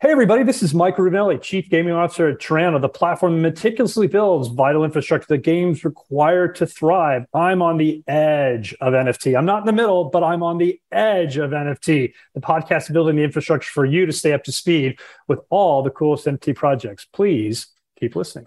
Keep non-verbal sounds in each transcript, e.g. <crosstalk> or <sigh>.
Hey, everybody, this is Mike Rubinelli, Chief Gaming Officer at Toronto, the platform meticulously builds vital infrastructure that games require to thrive. I'm on the edge of NFT. I'm not in the middle, but I'm on the edge of NFT. The podcast building the infrastructure for you to stay up to speed with all the coolest NFT projects. Please keep listening.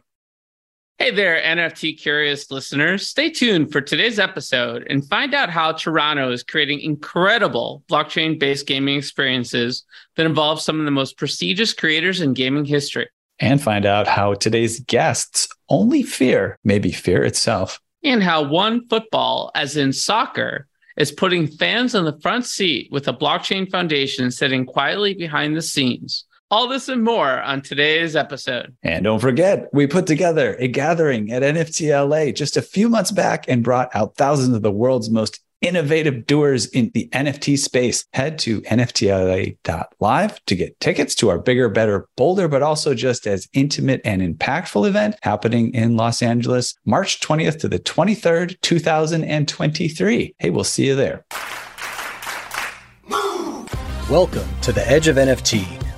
Hey there, NFT curious listeners. Stay tuned for today's episode and find out how Toronto is creating incredible blockchain based gaming experiences that involve some of the most prestigious creators in gaming history. And find out how today's guests' only fear may be fear itself. And how one football, as in soccer, is putting fans on the front seat with a blockchain foundation sitting quietly behind the scenes. All this and more on today's episode. And don't forget, we put together a gathering at NFT LA just a few months back and brought out thousands of the world's most innovative doers in the NFT space. Head to NFTLA.live to get tickets to our bigger, better, bolder, but also just as intimate and impactful event happening in Los Angeles, March 20th to the 23rd, 2023. Hey, we'll see you there. Welcome to the Edge of NFT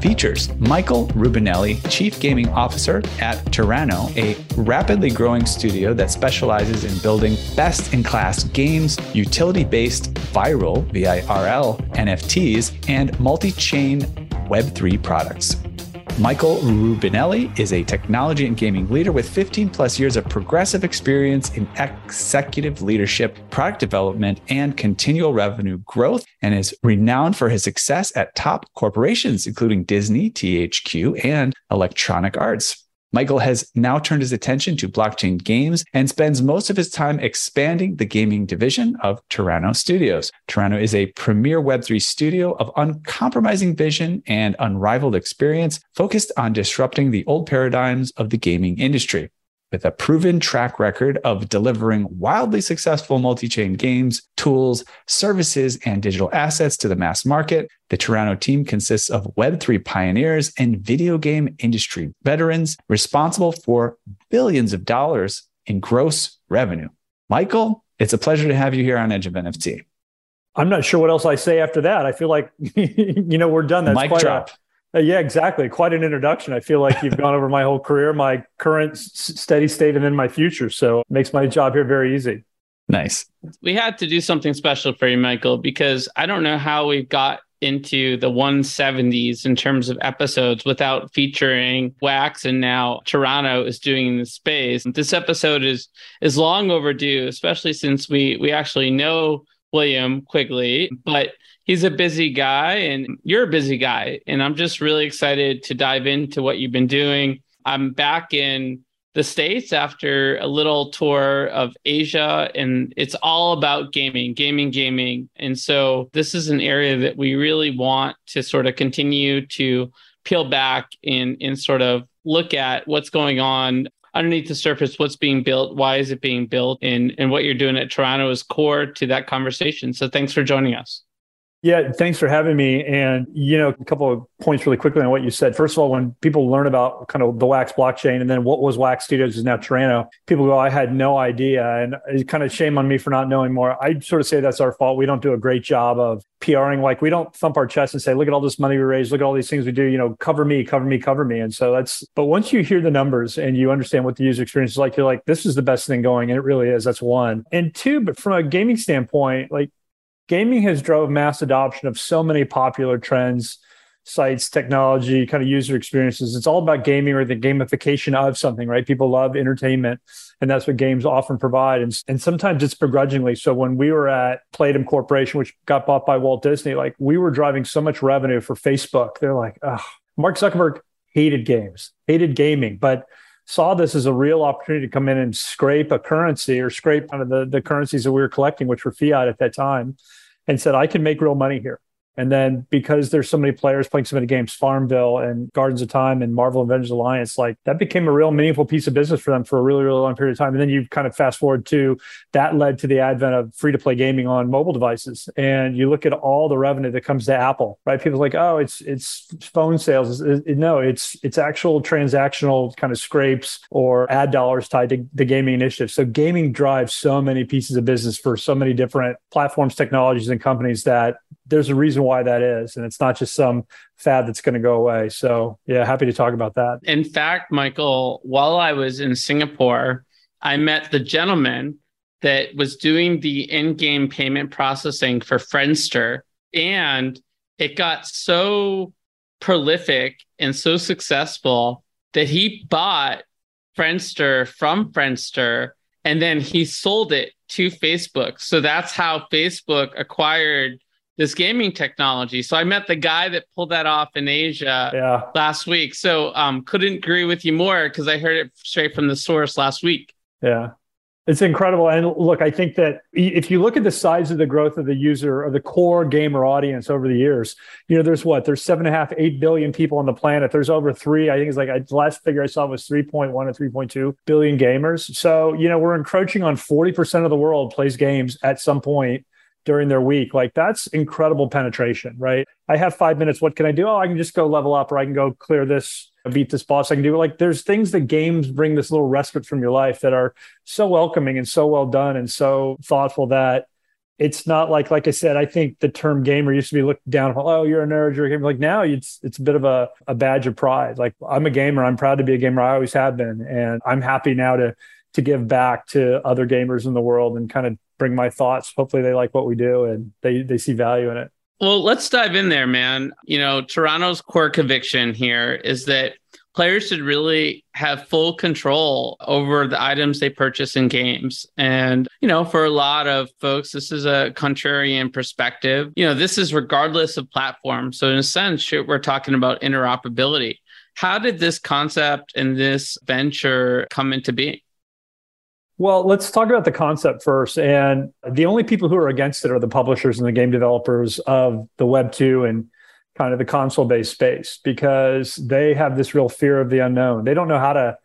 features Michael Rubinelli, Chief Gaming Officer at Toronto, a rapidly growing studio that specializes in building best in class games, utility based viral VIRL NFTs, and multi chain Web3 products. Michael Rubinelli is a technology and gaming leader with 15 plus years of progressive experience in executive leadership, product development, and continual revenue growth, and is renowned for his success at top corporations, including Disney, THQ, and Electronic Arts. Michael has now turned his attention to blockchain games and spends most of his time expanding the gaming division of Toronto Studios. Toronto is a premier Web3 studio of uncompromising vision and unrivaled experience focused on disrupting the old paradigms of the gaming industry. With a proven track record of delivering wildly successful multi chain games, tools, services, and digital assets to the mass market, the Toronto team consists of Web3 pioneers and video game industry veterans responsible for billions of dollars in gross revenue. Michael, it's a pleasure to have you here on Edge of NFT. I'm not sure what else I say after that. I feel like, <laughs> you know, we're done. That's Mic quite drop. A- Uh, yeah, exactly. Quite an introduction. I feel like you've gone over my whole career, my current s- steady state, and then my future. So it makes my job here very easy. Nice. We had to do something special for you, Michael, because I don't know how we got into the 170s in terms of episodes without featuring Wax and now Toronto is doing the space. This episode is is long overdue, especially since we we actually know William Quigley, but he's a busy guy and you're a busy guy. And I'm just really excited to dive into what you've been doing. I'm back in the States after a little tour of Asia, and it's all about gaming, gaming, gaming. And so this is an area that we really want to sort of continue to peel back and, and sort of look at what's going on underneath the surface, what's being built, why is it being built, and, and what you're doing at Toronto is core to that conversation. So thanks for joining us. Yeah, thanks for having me. And, you know, a couple of points really quickly on what you said. First of all, when people learn about kind of the Wax blockchain and then what was Wax Studios is now Toronto, people go, I had no idea. And it's kind of shame on me for not knowing more. I sort of say that's our fault. We don't do a great job of PRing. Like we don't thump our chest and say, look at all this money we raised, look at all these things we do, you know, cover me, cover me, cover me. And so that's, but once you hear the numbers and you understand what the user experience is like, you're like, this is the best thing going. And it really is. That's one. And two, but from a gaming standpoint, like gaming has drove mass adoption of so many popular trends sites technology kind of user experiences. It's all about gaming or the gamification of something right? People love entertainment and that's what games often provide. And, and sometimes it's begrudgingly. So when we were at playdom corporation which got bought by walt disney like we were driving so much revenue for facebook. They're like oh mark zuckerberg hated games hated gaming but saw this as a real opportunity to come in and scrape a currency or scrape kind of the, the currencies that we were collecting which were fiat at that time and said, I can make real money here. And then because there's so many players playing so many games, Farmville and Gardens of Time and Marvel Avengers Alliance, like that became a real meaningful piece of business for them for a really, really long period of time. And then you kind of fast forward to that led to the advent of free to play gaming on mobile devices. And you look at all the revenue that comes to Apple, right? People like, oh, it's it's phone sales. It, no, it's it's actual transactional kind of scrapes or ad dollars tied to the gaming initiative. So gaming drives so many pieces of business for so many different platforms, technologies, and companies that there's a reason why that is. And it's not just some fad that's going to go away. So, yeah, happy to talk about that. In fact, Michael, while I was in Singapore, I met the gentleman that was doing the in game payment processing for Friendster. And it got so prolific and so successful that he bought Friendster from Friendster and then he sold it to Facebook. So that's how Facebook acquired this gaming technology. So I met the guy that pulled that off in Asia yeah. last week. So um, couldn't agree with you more because I heard it straight from the source last week. Yeah. It's incredible. And look, I think that if you look at the size of the growth of the user or the core gamer audience over the years, you know, there's what? There's seven and a half, eight billion people on the planet. There's over three. I think it's like I, the last figure I saw was 3.1 or 3.2 billion gamers. So, you know, we're encroaching on 40% of the world plays games at some point during their week. Like that's incredible penetration, right? I have five minutes. What can I do? Oh, I can just go level up or I can go clear this, beat this boss. I can do like there's things that games bring this little respite from your life that are so welcoming and so well done and so thoughtful that it's not like like I said, I think the term gamer used to be looked down upon, oh, you're a nerd, you're a gamer. Like now it's it's a bit of a, a badge of pride. Like I'm a gamer, I'm proud to be a gamer. I always have been. And I'm happy now to to give back to other gamers in the world and kind of bring my thoughts. Hopefully they like what we do and they they see value in it. Well, let's dive in there, man. You know, Toronto's core conviction here is that players should really have full control over the items they purchase in games. And, you know, for a lot of folks, this is a contrarian perspective. You know, this is regardless of platform. So, in a sense, we're talking about interoperability. How did this concept and this venture come into being? Well, let's talk about the concept first. And the only people who are against it are the publishers and the game developers of the Web 2 and kind of the console based space because they have this real fear of the unknown. They don't know how to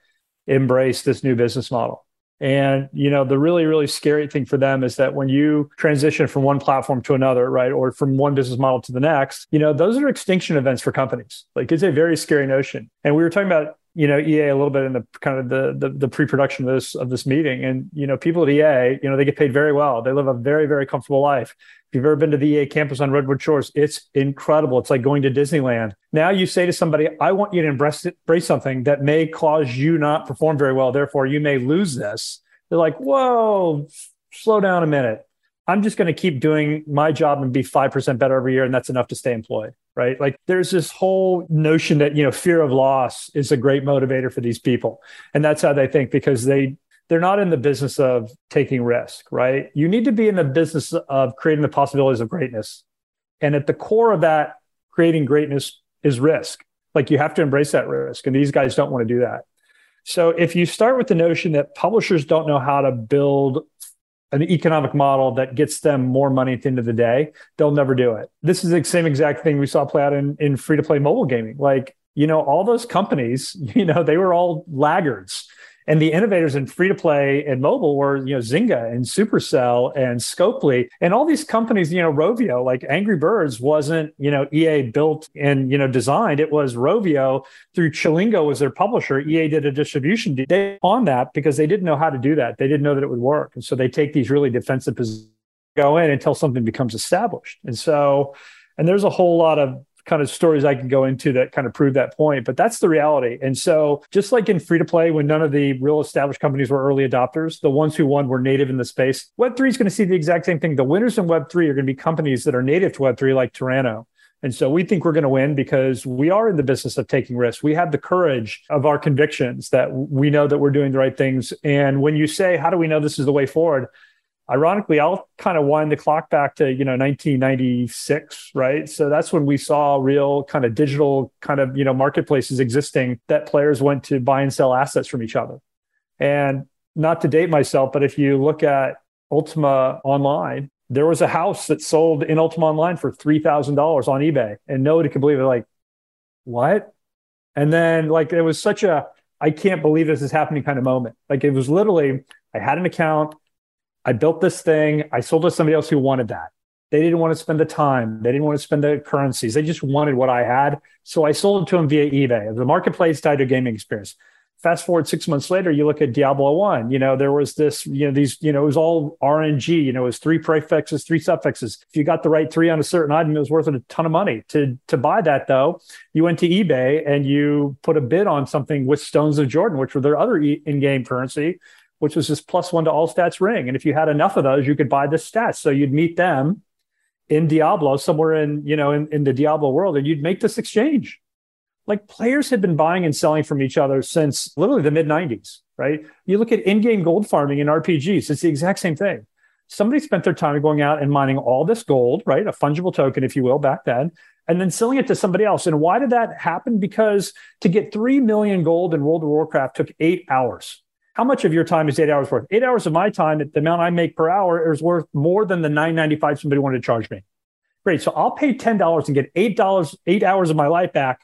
embrace this new business model. And you know, the really, really scary thing for them is that when you transition from one platform to another, right, or from one business model to the next, you know, those are extinction events for companies. Like it's a very scary notion. And we were talking about you know EA a little bit in the kind of the, the the, pre-production of this of this meeting. And you know people at EA you know they get paid very well. They live a very very comfortable life. If you've ever been to the EA campus on Redwood Shores it's incredible. It's like going to Disneyland. Now you say to somebody I want you to embrace embrace something that may cause you not perform very well. Therefore you may lose this. They're like whoa slow down a minute. I'm just going to keep doing my job and be 5% better every year and that's enough to stay employed right? Like there's this whole notion that, you know, fear of loss is a great motivator for these people. And that's how they think because they they're not in the business of taking risk, right? You need to be in the business of creating the possibilities of greatness. And at the core of that creating greatness is risk. Like you have to embrace that risk and these guys don't want to do that. So if you start with the notion that publishers don't know how to build an economic model that gets them more money at the end of the day, they'll never do it. This is the same exact thing we saw play out in, in free to play mobile gaming. Like, you know, all those companies, <laughs> you know, they were all laggards. And the innovators in free to play and mobile were, you know, Zynga and Supercell and Scopely and all these companies, you know, Rovio, like Angry Birds wasn't, you know, EA built and, you know, designed. It was Rovio through Chillingo was their publisher. EA did a distribution on that because they didn't know how to do that. They didn't know that it would work. And so they take these really defensive positions, go in until something becomes established. And so, and there's a whole lot of kind of stories I can go into that kind of prove that point, but that's the reality. And so, just like in free to play, when none of the real established companies were early adopters, the ones who won were native in the space. Web3 is going to see the exact same thing. The winners in Web3 are going to be companies that are native to Web3, like Toronto. And so we think we're going to win because we are in the business of taking risks. We have the courage of our convictions that we know that we're doing the right things. And when you say, how do we know this is the way forward? Ironically i'll kind of wind the clock back to you know 1996 right so that's when we saw real kind of digital kind of you know marketplaces existing that players went to buy and sell assets from each other and not to date myself but if you look at ultima online there was a house that sold in Ultima Online for three thousand dollars on eBay, and nobody could believe it. Like, what? And then like it was such a I can't believe this is happening kind of moment. Like it was literally I had an account, I built this thing, I sold it to somebody else who wanted that. They didn't want to spend the time. They didn't want to spend the currencies. They just wanted what I had. So I sold it to them via eBay. The marketplace tied to gaming experience fast forward six months later, you look at Diablo One. You know, there was this, you know, these, you know, it was all RNG. You know, it was three prefixes, three suffixes. If you got the right three on a certain item, it was worth a ton of money. To to buy that though, you went to eBay and you put a bid on something with Stones of Jordan, which were their other in-game currency, which was this plus one to all stats ring. And if you had enough of those, you could buy the stats. So you'd meet them in Diablo, somewhere in, you know, in, in the Diablo world, and you'd make this exchange like players had been buying and selling from each other since literally the mid 90s, right? You look at in game gold farming in RPGs, it's the exact same thing. Somebody spent their time going out and mining all this gold, right? A fungible token, if you will, back then, and then selling it to somebody else. And why did that happen? Because to get 3 million gold in World of Warcraft took eight hours. How much of your time is eight hours worth? Eight hours of my time, the amount I make per hour, is worth more than the 9.95 somebody wanted to charge me. Great. So I'll pay $10 and get $8, eight hours of my life back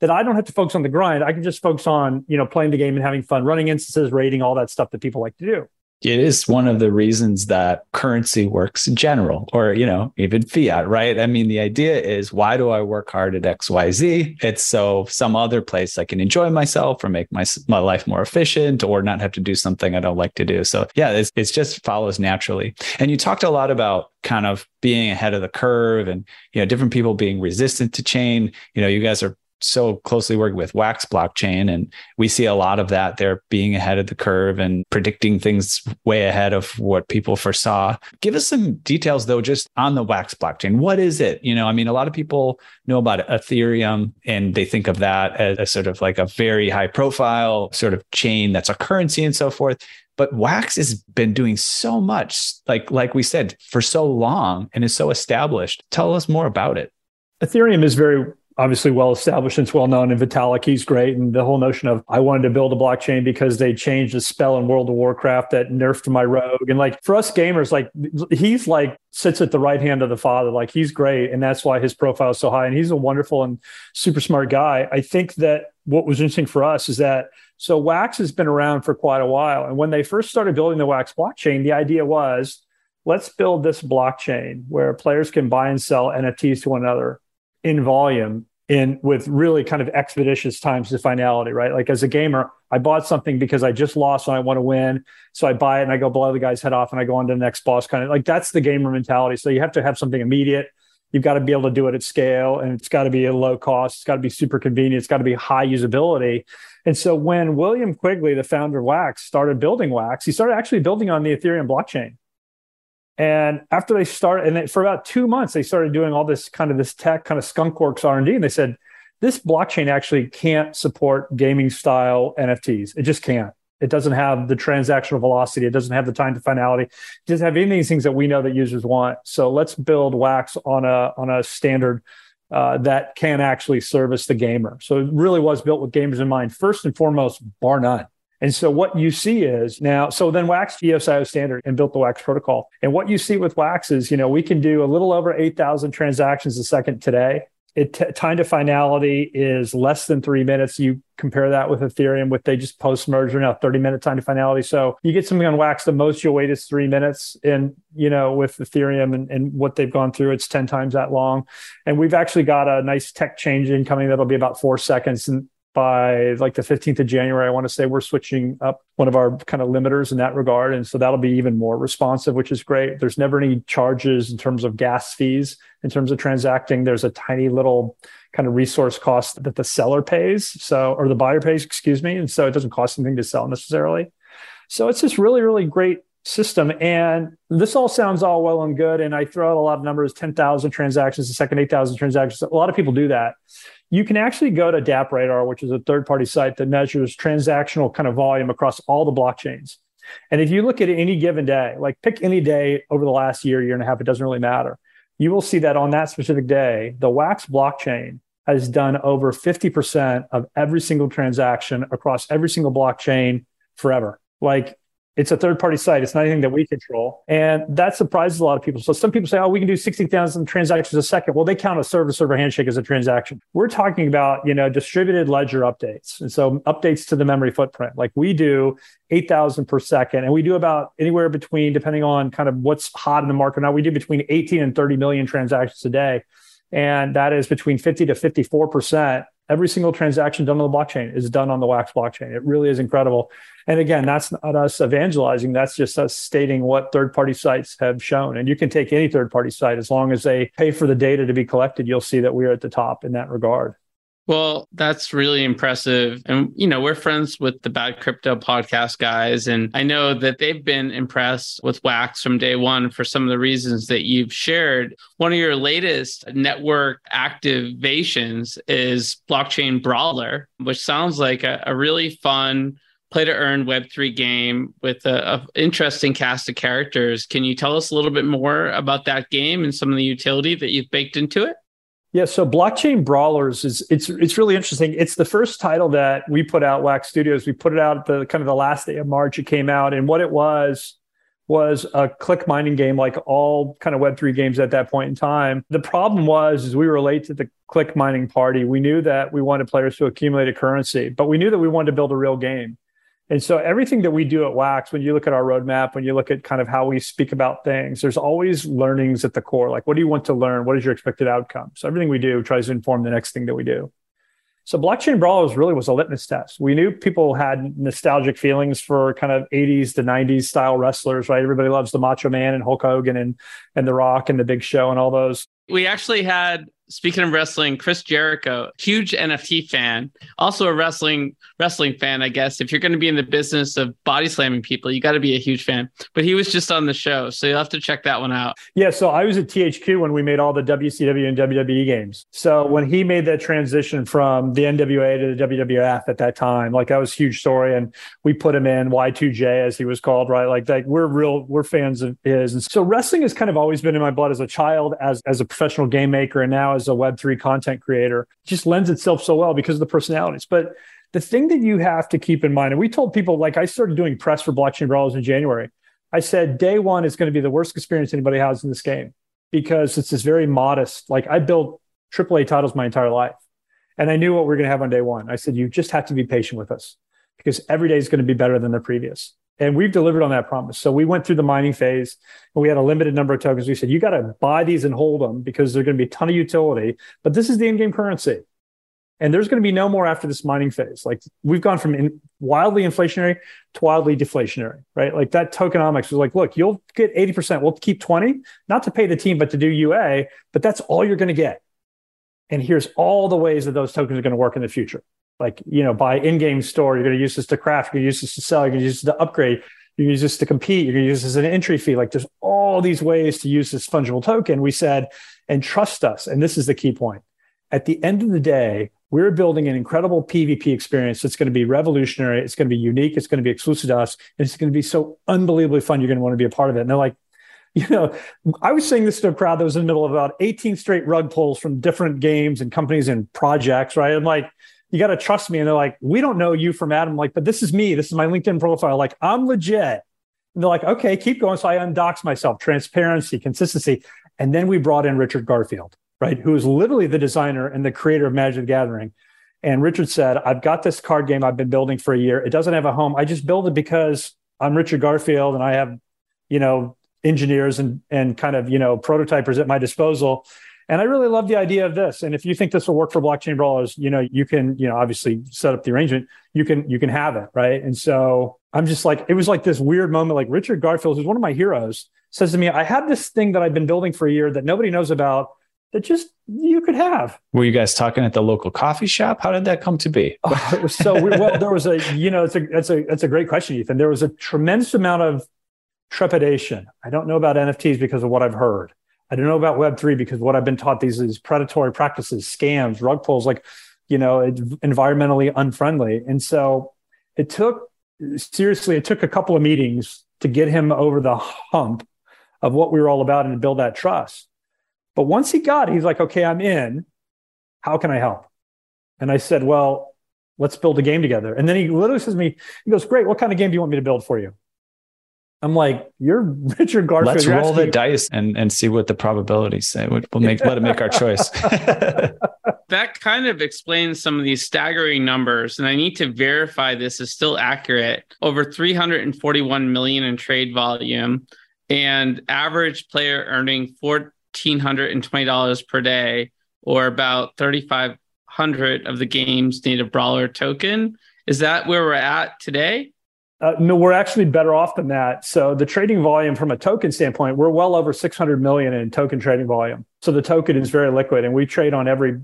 that I don't have to focus on the grind. I can just focus on, you know, playing the game and having fun, running instances, rating, all that stuff that people like to do. It is one of the reasons that currency works in general, or, you know, even fiat, right? I mean, the idea is why do I work hard at XYZ? It's so some other place I can enjoy myself or make my, my life more efficient or not have to do something I don't like to do. So, yeah, it's, it's just follows naturally. And you talked a lot about kind of being ahead of the curve and, you know, different people being resistant to chain. You know, you guys are so closely working with Wax blockchain, and we see a lot of that. They're being ahead of the curve and predicting things way ahead of what people foresaw. Give us some details, though, just on the Wax blockchain. What is it? You know, I mean, a lot of people know about Ethereum and they think of that as a sort of like a very high profile sort of chain that's a currency and so forth but wax has been doing so much like like we said for so long and is so established tell us more about it ethereum is very obviously well established and it's well known. And Vitalik, he's great. And the whole notion of I wanted to build a blockchain because they changed the spell in World of Warcraft that nerfed my rogue. And like for us gamers, like he's like sits at the right hand of the father. Like he's great. And that's why his profile is so high. And he's a wonderful and super smart guy. I think that what was interesting for us is that so Wax has been around for quite a while. And when they first started building the Wax blockchain, the idea was let's build this blockchain where players can buy and sell NFTs to one another in volume in with really kind of expeditious times to finality, right? Like as a gamer, I bought something because I just lost and I want to win. So I buy it and I go blow the guy's head off and I go on to the next boss kind of like that's the gamer mentality. So you have to have something immediate. You've got to be able to do it at scale and it's got to be a low cost. It's got to be super convenient. It's got to be high usability. And so when William Quigley, the founder of Wax, started building Wax, he started actually building on the Ethereum blockchain. And after they started, and they, for about two months, they started doing all this kind of this tech, kind of skunkworks R and D, and they said this blockchain actually can't support gaming style NFTs. It just can't. It doesn't have the transactional velocity. It doesn't have the time to finality. It doesn't have any of these things that we know that users want. So let's build Wax on a on a standard uh, that can actually service the gamer. So it really was built with gamers in mind, first and foremost, bar none. And so what you see is now, so then Wax EOSIO standard and built the Wax protocol. And what you see with Wax is, you know, we can do a little over 8,000 transactions a second today. It t- time to finality is less than three minutes. You compare that with Ethereum, with they just post merger now 30 minute time to finality. So you get something on Wax, the most you'll wait is three minutes. And, you know, with Ethereum and, and what they've gone through, it's 10 times that long. And we've actually got a nice tech change incoming that'll be about four seconds. And by like the 15th of January, I want to say we're switching up one of our kind of limiters in that regard. And so that'll be even more responsive, which is great. There's never any charges in terms of gas fees in terms of transacting. There's a tiny little kind of resource cost that the seller pays. So, or the buyer pays, excuse me. And so it doesn't cost anything to sell necessarily. So it's this really, really great system. And this all sounds all well and good. And I throw out a lot of numbers 10,000 transactions a second, 8,000 transactions. A lot of people do that you can actually go to DappRadar, which is a third party site that measures transactional kind of volume across all the blockchains. And if you look at any given day, like pick any day over the last year, year and a half, it doesn't really matter. You will see that on that specific day, the Wax blockchain has done over 50% of every single transaction across every single blockchain forever. Like It's a third party site. It's not anything that we control. And that surprises a lot of people. So some people say, oh, we can do 60,000 transactions a second. Well, they count a server server handshake as a transaction. We're talking about, you know, distributed ledger updates. And so updates to the memory footprint. Like we do 8,000 per second. And we do about anywhere between, depending on kind of what's hot in the market now, we do between 18 and 30 million transactions a day. And that is between 50 to 54% every single transaction done on the blockchain is done on the wax blockchain. It really is incredible. And again that's not us evangelizing. That's just us stating what third party sites have shown. And you can take any third party site. As long as they pay for the data to be collected you'll see that we're at the top in that regard well, that's really impressive. And, you know, we're friends with the Bad Crypto podcast guys. And I know that they've been impressed with Wax from day one for some of the reasons that you've shared. One of your latest network activations is Blockchain Brawler, which sounds like a, a really fun play to earn Web3 game with an interesting cast of characters. Can you tell us a little bit more about that game and some of the utility that you've baked into it? Yeah, so blockchain brawlers is it's it's really interesting. It's the first title that we put out, Wax Studios. We put it out the kind of the last day of March. It came out, and what it was was a click mining game, like all kind of Web three games at that point in time. The problem was, is we were late to the click mining party. We knew that we wanted players to accumulate a currency, but we knew that we wanted to build a real game. And so everything that we do at Wax, when you look at our roadmap, when you look at kind of how we speak about things, there's always learnings at the core. Like, what do you want to learn? What is your expected outcome? So everything we do tries to inform the next thing that we do. So blockchain brawlers really was a litmus test. We knew people had nostalgic feelings for kind of 80s to 90s style wrestlers, right? Everybody loves the Macho Man and Hulk Hogan and and The Rock and The Big Show and all those. We actually had speaking of wrestling, Chris Jericho, huge NFT fan, also a wrestling wrestling fan, I guess. If you're going to be in the business of body slamming people, you got to be a huge fan. But he was just on the show, so you'll have to check that one out. Yeah, so I was at THQ when we made all the WCW and WWE games. So when he made that transition from the NWA to the WWF at that time, like that was a huge story, and we put him in Y2J as he was called, right? Like that, we're real, we're fans of his. And so wrestling has kind of always been in my blood as a child, as as a professional game maker, and now as a Web3 content creator. Just lends itself so well because of the personalities. But the thing that you have to keep in mind, and we told people, like I started doing press for blockchain brawlers in January. I said day one is going to be the worst experience anybody has in this game because it's this very modest. Like I built AAA titles my entire life, and I knew what we are going to have on day one. I said you just have to be patient with us because every day is going to be better than the previous. And we've delivered on that promise. So we went through the mining phase and we had a limited number of tokens. We said, you got to buy these and hold them because they're going to be a ton of utility, but this is the in game currency. And there's going to be no more after this mining phase. Like we've gone from in, wildly inflationary to wildly deflationary, right? Like that tokenomics was like, look, you'll get 80%. We'll keep 20, not to pay the team, but to do UA, but that's all you're going to get. And here's all the ways that those tokens are going to work in the future like you know buy in-game store you're going to use this to craft you're going to use this to sell you're going to use this to upgrade to use this to compete you're going to use this as an entry fee. Like there's all these ways to use this fungible token we said and trust us and this is the key point. At the end of the day we're building an incredible pvp experience that's going to be revolutionary it's going to be unique it's going to be exclusive to us and it's going to be so unbelievably fun you're going to want to be a part of it. And they're like <laughs> you know, I was saying this to a crowd that was in the middle of about 18 straight rug pulls from different games and companies and projects, right? I'm like, you got to trust me. And they're like, we don't know you from Adam. I'm like, but this is me. This is my LinkedIn profile. Like, I'm legit. And they're like, okay, keep going. So I undox myself, transparency, consistency. And then we brought in Richard Garfield, right? Who is literally the designer and the creator of Magic the Gathering. And Richard said, I've got this card game I've been building for a year. It doesn't have a home. I just build it because I'm Richard Garfield and I have, you know, engineers and and kind of, you know, prototypers at my disposal. And I really love the idea of this. And if you think this will work for blockchain brawlers, you know, you can, you know, obviously set up the arrangement. You can, you can have it. Right. And so I'm just like, it was like this weird moment. Like Richard Garfield, who's one of my heroes, says to me, I have this thing that I've been building for a year that nobody knows about that just you could have. Were you guys talking at the local coffee shop? How did that come to be? <laughs> oh, it was so well. There was a, you know, it's a, it's a, it's a great question, Ethan. There was a tremendous amount of trepidation. I don't know about NFTs because of what I've heard. I don't know about Web3 because what I've been taught these is predatory practices, scams, rug pulls, like, you know, environmentally unfriendly. And so it took, seriously, it took a couple of meetings to get him over the hump of what we were all about and to build that trust. But once he got he's like, okay, I'm in. How can I help? And I said, well, let's build a game together. And then he literally says to me, he goes, great. What kind of game do you want me to build for you? I'm like, you're <laughs> Richard Garfield. Let's You're roll the dice and, and see what the probabilities say. We'll we'll make let it make our choice. <laughs> that kind of explains some of these staggering numbers and i need to verify this is still accurate over 341 million in trade volume and average player earning $1420 per day or about 3500 of the games need a brawler token is that where we're at today Uh, no, we're actually better off than that. So the trading volume from a token standpoint, we're well over 600 million in token trading volume. So the token is very liquid and we trade on every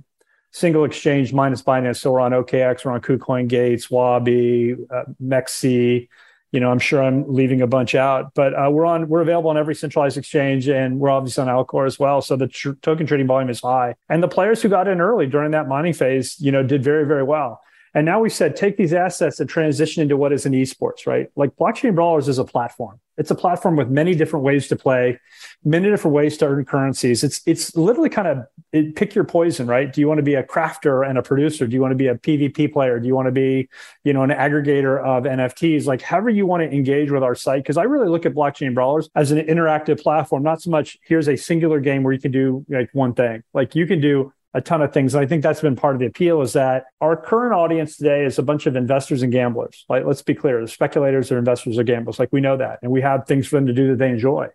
single exchange minus Binance. So we're on OKX, we're on KuCoin Gates, Huobi, uh, MEXC. You know, I'm sure I'm leaving a bunch out, but uh, we're on, we're available on every centralized exchange and we're obviously on Alcor as well. So the tr- token trading volume is high. And the players who got in early during that mining phase, you know, did very, very well. And now we said take these assets and transition into what is an esports, right? Like blockchain brawlers is a platform. It's a platform with many different ways to play, many different ways to earn currencies. It's it's literally kind of it, pick your poison, right? Do you want to be a crafter and a producer? Do you want to be a PvP player? Do you want to be, you know, an aggregator of NFTs? Like however you want to engage with our site, because I really look at blockchain brawlers as an interactive platform, not so much here's a singular game where you can do like one thing. Like you can do a ton of things. And I think that's been part of the appeal is that our current audience today is a bunch of investors and gamblers. Like, let's be clear, the speculators are investors or gamblers. Like we know that. And we have things for them to do that they enjoy.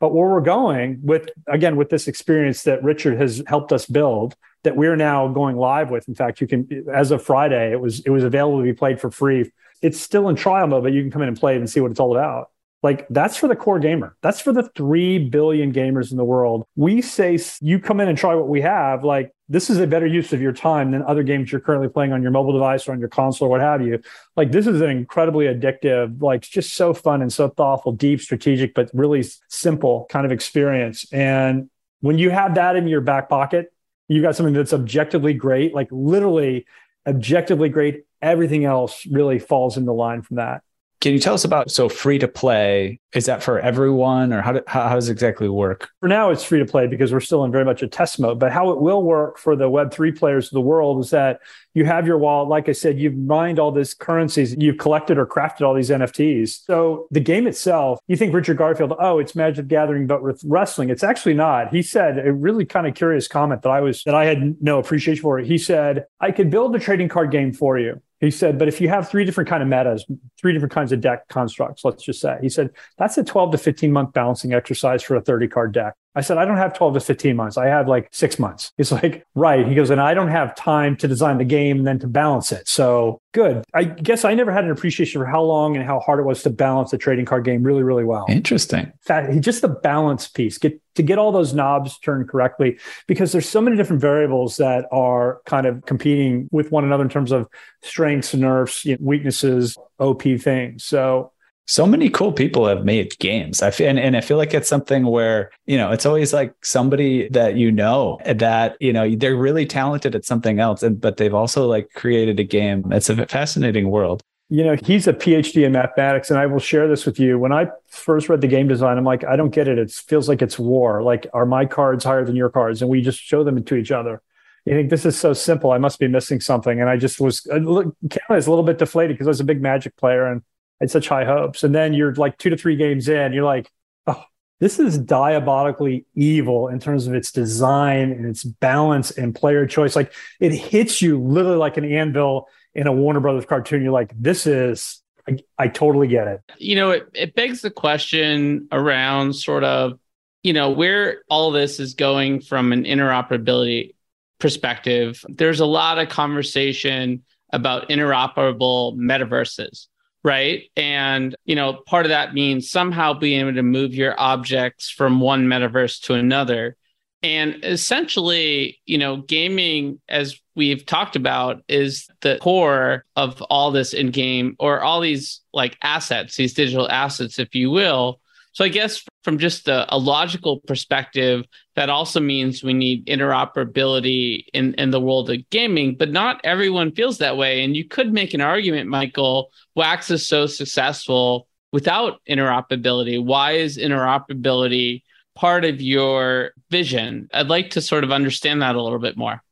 But where we're going with, again, with this experience that Richard has helped us build, that we're now going live with. In fact, you can, as of Friday, it was it was available to be played for free. It's still in trial mode, but you can come in and play it and see what it's all about. Like that's for the core gamer. That's for the 3 billion gamers in the world. We say you come in and try what we have. Like this is a better use of your time than other games you're currently playing on your mobile device or on your console or what have you. Like this is an incredibly addictive, like just so fun and so thoughtful, deep, strategic, but really simple kind of experience. And when you have that in your back pocket, you've got something that's objectively great, like literally objectively great. Everything else really falls into line from that. Can you tell us about so free to play? Is that for everyone, or how, do, how, how does it exactly work? For now, it's free to play because we're still in very much a test mode. But how it will work for the Web3 players of the world is that you have your wallet. Like I said, you've mined all these currencies, you've collected or crafted all these NFTs. So the game itself, you think Richard Garfield, oh, it's Magic Gathering, but with wrestling. It's actually not. He said a really kind of curious comment that I was that I had no appreciation for. He said, I could build a trading card game for you. He said, but if you have three different kind of metas, three different kinds of deck constructs, let's just say, he said, that's a 12 to 15 month balancing exercise for a 30 card deck. I said, I don't have 12 to 15 months. I have like six months. He's like, right. He goes, and I don't have time to design the game and then to balance it. So good. I guess I never had an appreciation for how long and how hard it was to balance a trading card game really, really well. Interesting. That just the balance piece, get to get all those knobs turned correctly, because there's so many different variables that are kind of competing with one another in terms of strengths, nerfs, you know, weaknesses, OP things. So so many cool people have made games. I feel, and, and I feel like it's something where, you know, it's always like somebody that you know that, you know, they're really talented at something else, and but they've also like created a game. It's a fascinating world. You know, he's a PhD in mathematics, and I will share this with you. When I first read the game design, I'm like, I don't get it. It feels like it's war. Like, are my cards higher than your cards? And we just show them to each other. You think this is so simple? I must be missing something. And I just was, I look, is a little bit deflated because I was a big Magic player and had such high hopes. And then you're like two to three games in, you're like, oh, this is diabolically evil in terms of its design and its balance and player choice. Like it hits you literally like an anvil in a Warner Brothers cartoon. You're like, this is, I, I totally get it. You know, it, it begs the question around sort of, you know, where all this is going from an interoperability perspective. There's a lot of conversation about interoperable metaverses right? And, you know, part of that means somehow being able to move your objects from one metaverse to another. And essentially, you know, gaming, as we've talked about, is the core of all this in game or all these like assets, these digital assets, if you will. So I guess from just a, a, logical perspective, that also means we need interoperability in, in the world of gaming, but not everyone feels that way. And you could make an argument, Michael, Wax is so successful without interoperability. Why is interoperability part of your vision? I'd like to sort of understand that a little bit more.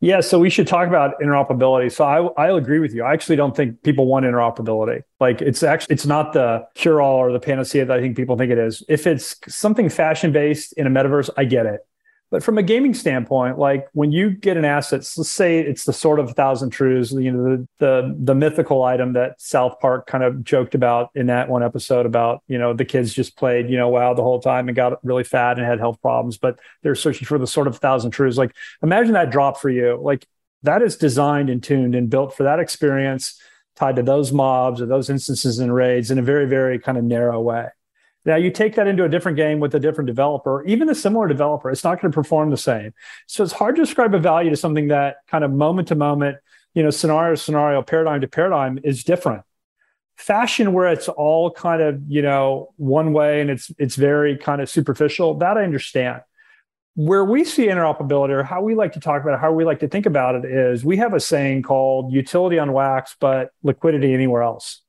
Yeah, so we should talk about interoperability. So I I'll agree with you. I actually don't think people want interoperability. Like it's actually it's not the cure all or the panacea that I think people think it is. If it's something fashion based in a metaverse, I get it. But from a gaming standpoint, like when you get an asset, let's say it's the Sword of thousand truths, you know, the, the the mythical item that South Park kind of joked about in that one episode about, you know, the kids just played, you know, WoW the whole time and got really fat and had health problems, but they're searching for the Sword of thousand truths. Like imagine that drop for you. Like that is designed and tuned and built for that experience tied to those mobs or those instances and raids in a very, very kind of narrow way. Now you take that into a different game with a different developer, even a similar developer, it's not going to perform the same. So it's hard to describe a value to something that kind of moment to moment, you know, scenario to scenario, paradigm to paradigm is different. Fashion where it's all kind of, you know, one way and it's it's very kind of superficial, that I understand. Where we see interoperability or how we like to talk about it, how we like to think about it is we have a saying called utility on wax, but liquidity anywhere else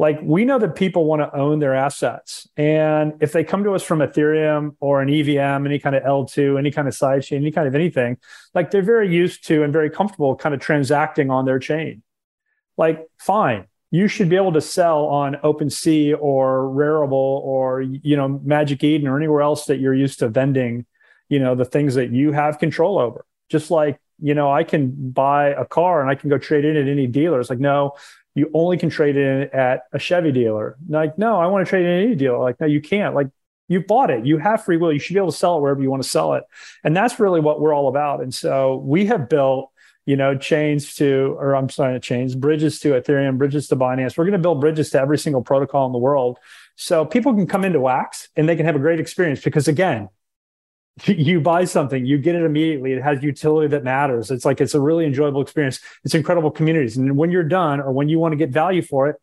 like we know that people want to own their assets and if they come to us from ethereum or an evm any kind of l2 any kind of sidechain any kind of anything like they're very used to and very comfortable kind of transacting on their chain like fine you should be able to sell on OpenSea or Rarible or you know Magic Eden or anywhere else that you're used to vending, you know, the things that you have control over. Just like, you know, I can buy a car and I can go trade in at any dealer. It's like, no, you only can trade in at a Chevy dealer. Like, no, I want to trade it in any dealer. Like, no, you can't. Like, you bought it. You have free will. You should be able to sell it wherever you want to sell it. And that's really what we're all about. And so we have built, you know, chains to, or I'm sorry, chains, bridges to Ethereum, bridges to Binance. We're going to build bridges to every single protocol in the world. So people can come into Wax and they can have a great experience because again, <laughs> you buy something, you get it immediately. It has utility that matters. It's like it's a really enjoyable experience. It's incredible communities. And when you're done or when you want to get value for it,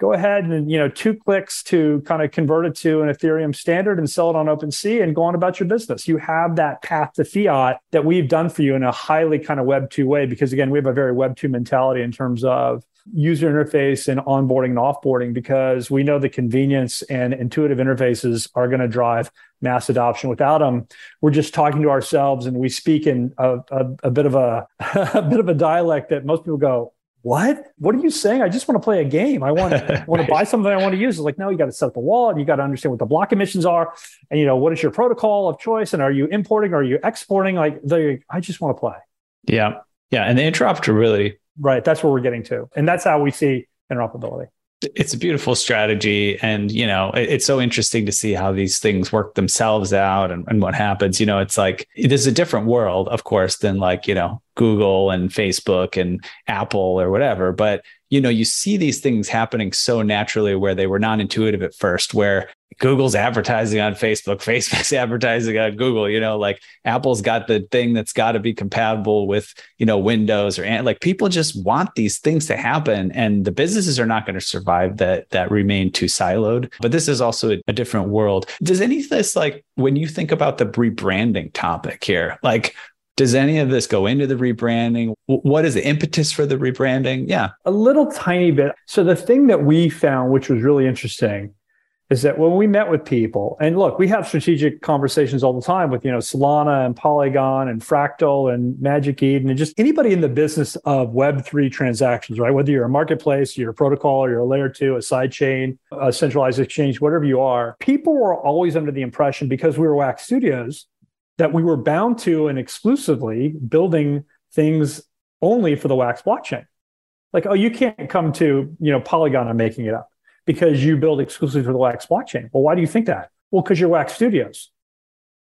go ahead and you know two clicks to kind of convert it to an ethereum standard and sell it on OpenSea and go on about your business you have that path to fiat that we've done for you in a highly kind of web 2 way because again we have a very web 2 mentality in terms of user interface and onboarding and offboarding because we know the convenience and intuitive interfaces are going to drive mass adoption. Without them, we're just talking to ourselves and we speak in a, a, a bit of a, <laughs> a bit of a dialect that most people go, what? What are you saying? I just want to play a game. I want, I want to buy something I want to use. It's like, no, you got to set up the wallet. You got to understand what the block emissions are. And, you know, what is your protocol of choice? And are you importing? or Are you exporting? Like, I just want to play. Yeah. Yeah. And the interoperability Right. That's where we're getting to. And that's how we see interoperability. It's a beautiful strategy. And, you know, it's so interesting to see how these things work themselves out and, and what happens. You know, it's like there's a different world, of course, than like, you know, Google and Facebook and Apple or whatever. But you know, you see these things happening so naturally where they were non intuitive at first, where Google's advertising on Facebook, <laughs> Facebook's advertising on Google, you know, like Apple's got the thing that's got to be compatible with, you know, Windows or like people just want these things to happen and the businesses are not going to survive that that remain too siloed. But this is also a, a different world. Does any of this like when you think about the rebranding topic here, like does any of this go into the rebranding? What is the impetus for the rebranding? Yeah. A little tiny bit. So, the thing that we found, which was really interesting, is that when we met with people, and look, we have strategic conversations all the time with, you know, Solana and Polygon and Fractal and Magic Eden and just anybody in the business of Web3 transactions, right? Whether you're a marketplace, you're a protocol, or you're a layer two, a side chain, a centralized exchange, whatever you are, people were always under the impression because we were Wax Studios that we were bound to and exclusively building things only for the Wax blockchain. Like, oh, you can't come to, you know, Polygon and making it up because you build exclusively for the Wax blockchain. Well, why do you think that? Well, because you're Wax Studios.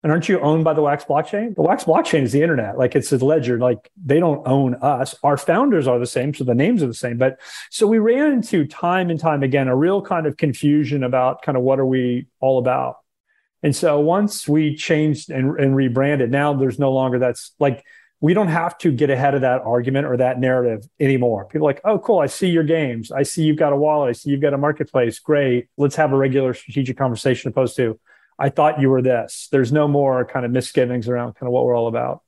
And aren't you owned by the Wax blockchain? The Wax blockchain is the internet. Like it's a ledger. Like they don't own us. Our founders are the same. So the names are the same. But so we ran into time and time again a real kind of confusion about kind of what are we all about. And so once we changed and, and rebranded, now there's no longer that's like we don't have to get ahead of that argument or that narrative anymore. People like, oh, cool, I see your games. I see you've got a wallet. I see you've got a marketplace. Great. Let's have a regular strategic conversation opposed to, I thought you were this. There's no more kind of misgivings around kind of what we're all about.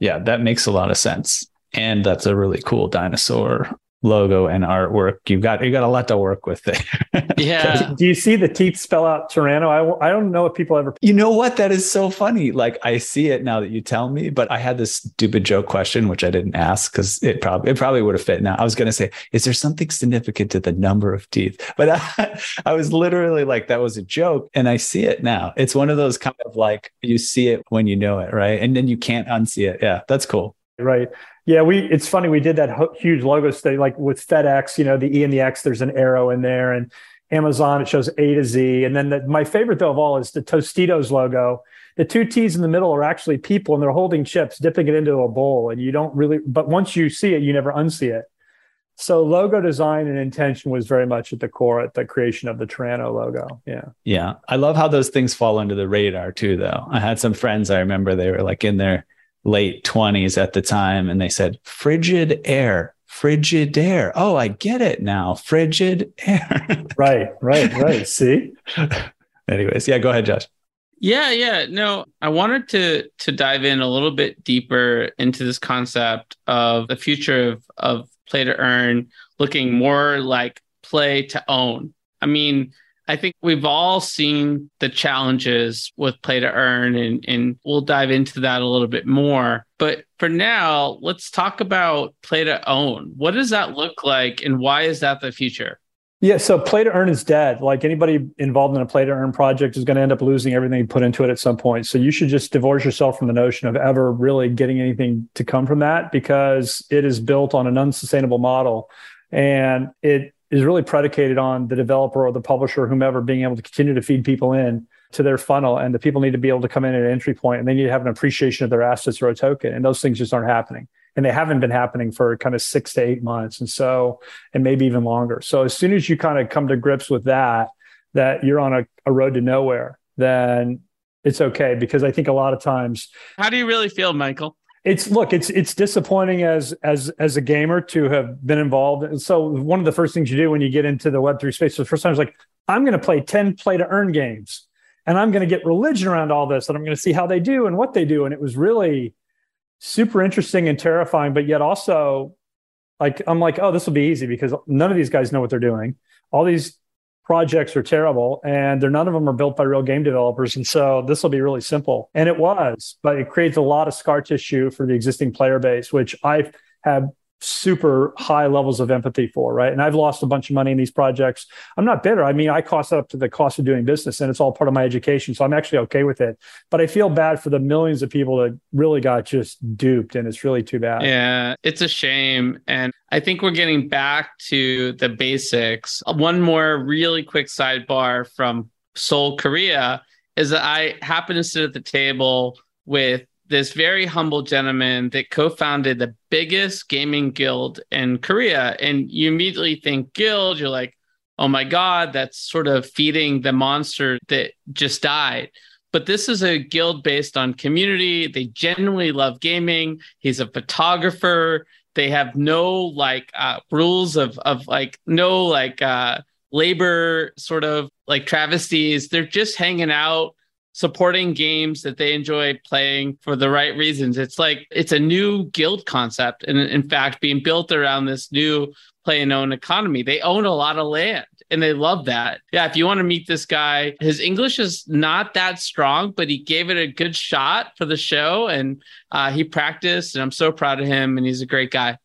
Yeah, that makes a lot of sense. And that's a really cool dinosaur logo and artwork. You've got you got a lot to work with there. <laughs> yeah. Do you see the teeth spell out Toronto? I, I don't know if people ever. You know what? That is so funny. Like I see it now that you tell me, but I had this stupid joke question which I didn't ask because it probably it probably would have fit. Now I was going to say, is there something significant to the number of teeth? <laughs> But I, I was literally like, that was a joke, and I see it now. It's one of those kind of like you see it when you know it, right? And then you can't unsee it. Yeah, that's cool. Right. Yeah, we. It's funny. We did that huge logo study, like with FedEx. You know, the E and the X. There's an arrow in there, and Amazon it shows A to Z. And then the, my favorite though of all is the Tostitos logo. The two T's in the middle are actually people, and they're holding chips, dipping it into a bowl. And you don't really, but once you see it, you never unsee it. So logo design and intention was very much at the core at the creation of the Toronto logo. Yeah. Yeah. I love how those things fall under the radar too, though. I had some friends I remember they were like in their late 20s at the time and they said frigid air frigid air. Oh i get it now frigid air. <laughs> Right right right. See? <laughs> Anyways yeah go ahead josh. Yeah yeah. No i wanted to to dive in a little bit deeper into this concept of the future of of play to earn looking more like play to own. I mean I think we've all seen the challenges with play to earn, and, and we'll dive into that a little bit more. But for now, let's talk about play to own. What does that look like, and why is that the future? Yeah, so play to earn is dead. Like anybody involved in a play to earn project is going to end up losing everything you put into it at some point. So you should just divorce yourself from the notion of ever really getting anything to come from that because it is built on an unsustainable model and it is really predicated on the developer or the publisher, whomever, being able to continue to feed people in to their funnel. And the people need to be able to come in at an entry point and they need to have an appreciation of their assets or a token. And those things just aren't happening. And they haven't been happening for kind of six to eight months. And so, and maybe even longer. So as soon as you kind of come to grips with that, that you're on a, a road to nowhere, then it's okay. Because I think a lot of times. How do you really feel, Michael? It's look it's it's disappointing as as as a gamer to have been involved. And so one of the first things you do when you get into the web3 space for the first time is like i'm going to play 10 play to earn games and i'm going to get religion around all this and i'm going to see how they do and what they do. And it was really super interesting and terrifying but yet also like i'm like oh this will be easy because none of these guys know what they're doing. All these projects are terrible and they're none of them are built by real game developers and so this will be really simple. And it was but it creates a lot of scar tissue for the existing player base which i have super high levels of empathy for, right? And I've lost a bunch of money in these projects. I'm not bitter. I mean, I cost up to the cost of doing business and it's all part of my education. So I'm actually okay with it. But I feel bad for the millions of people that really got just duped and it's really too bad. Yeah, it's a shame. And I think we're getting back to the basics. One more really quick sidebar from Seoul, Korea is that I happen to sit at the table with this very humble gentleman that co-founded the biggest gaming guild in Korea. And you immediately think guild, you're like, oh my God, that's sort of feeding the monster that just died. But this is a guild based on community. They genuinely love gaming. He's a photographer. They have no like uh, rules of of like no like uh, labor sort of like travesties. They're just hanging out supporting games that they enjoy playing for the right reasons. It's like it's a new guild concept, and in fact, being built around this new play and own economy. They own a lot of land and they love that. Yeah, if you want to meet this guy, his English is not that strong, but he gave it a good shot for the show and uh, he practiced, and I'm so proud of him. And he's a great guy.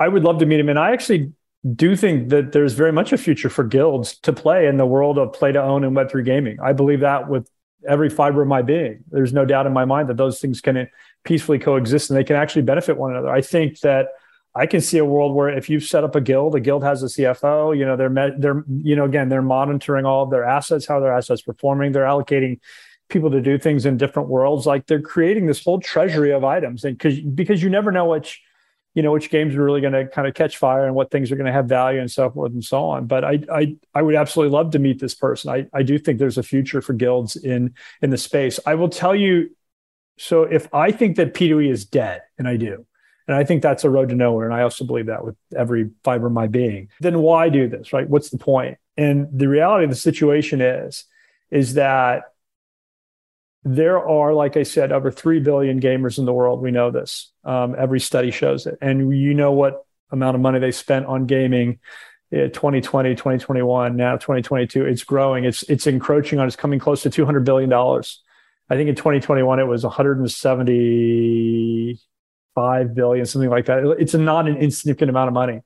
I would love to meet him, and I actually do think that there's very much a future for guilds to play in the world of play to own and Web3 gaming. I believe that with every fiber of my being. There's no doubt in my mind that those things can peacefully coexist and they can actually benefit one another. I think that I can see a world where if you've set up a guild, a guild has a CFO, you know, they're met, they're you know again they're monitoring all of their assets, how their assets performing, they're allocating people to do things in different worlds. Like they're creating this whole treasury of items, and because because you never know which you know which games are really going to kind of catch fire and what things are going to have value and so forth and so on. But i i i would absolutely love to meet this person. I i do think there's a future for guilds in in the space. I will tell you so if i think that p2e is dead and i do and i think that's a road to nowhere and i also believe that with every fiber of my being then why do this right? What's the point? And the reality of the situation is is that there are, like I said, over 3 billion gamers in the world. We know this. Um, every study shows it. And you know what amount of money they spent on gaming 2020 2021 now 2022 it's growing. It's it's encroaching on it's coming close to 200 billion dollars. I think in 2021 it was 175 billion something like that. It's not an insignificant amount of money.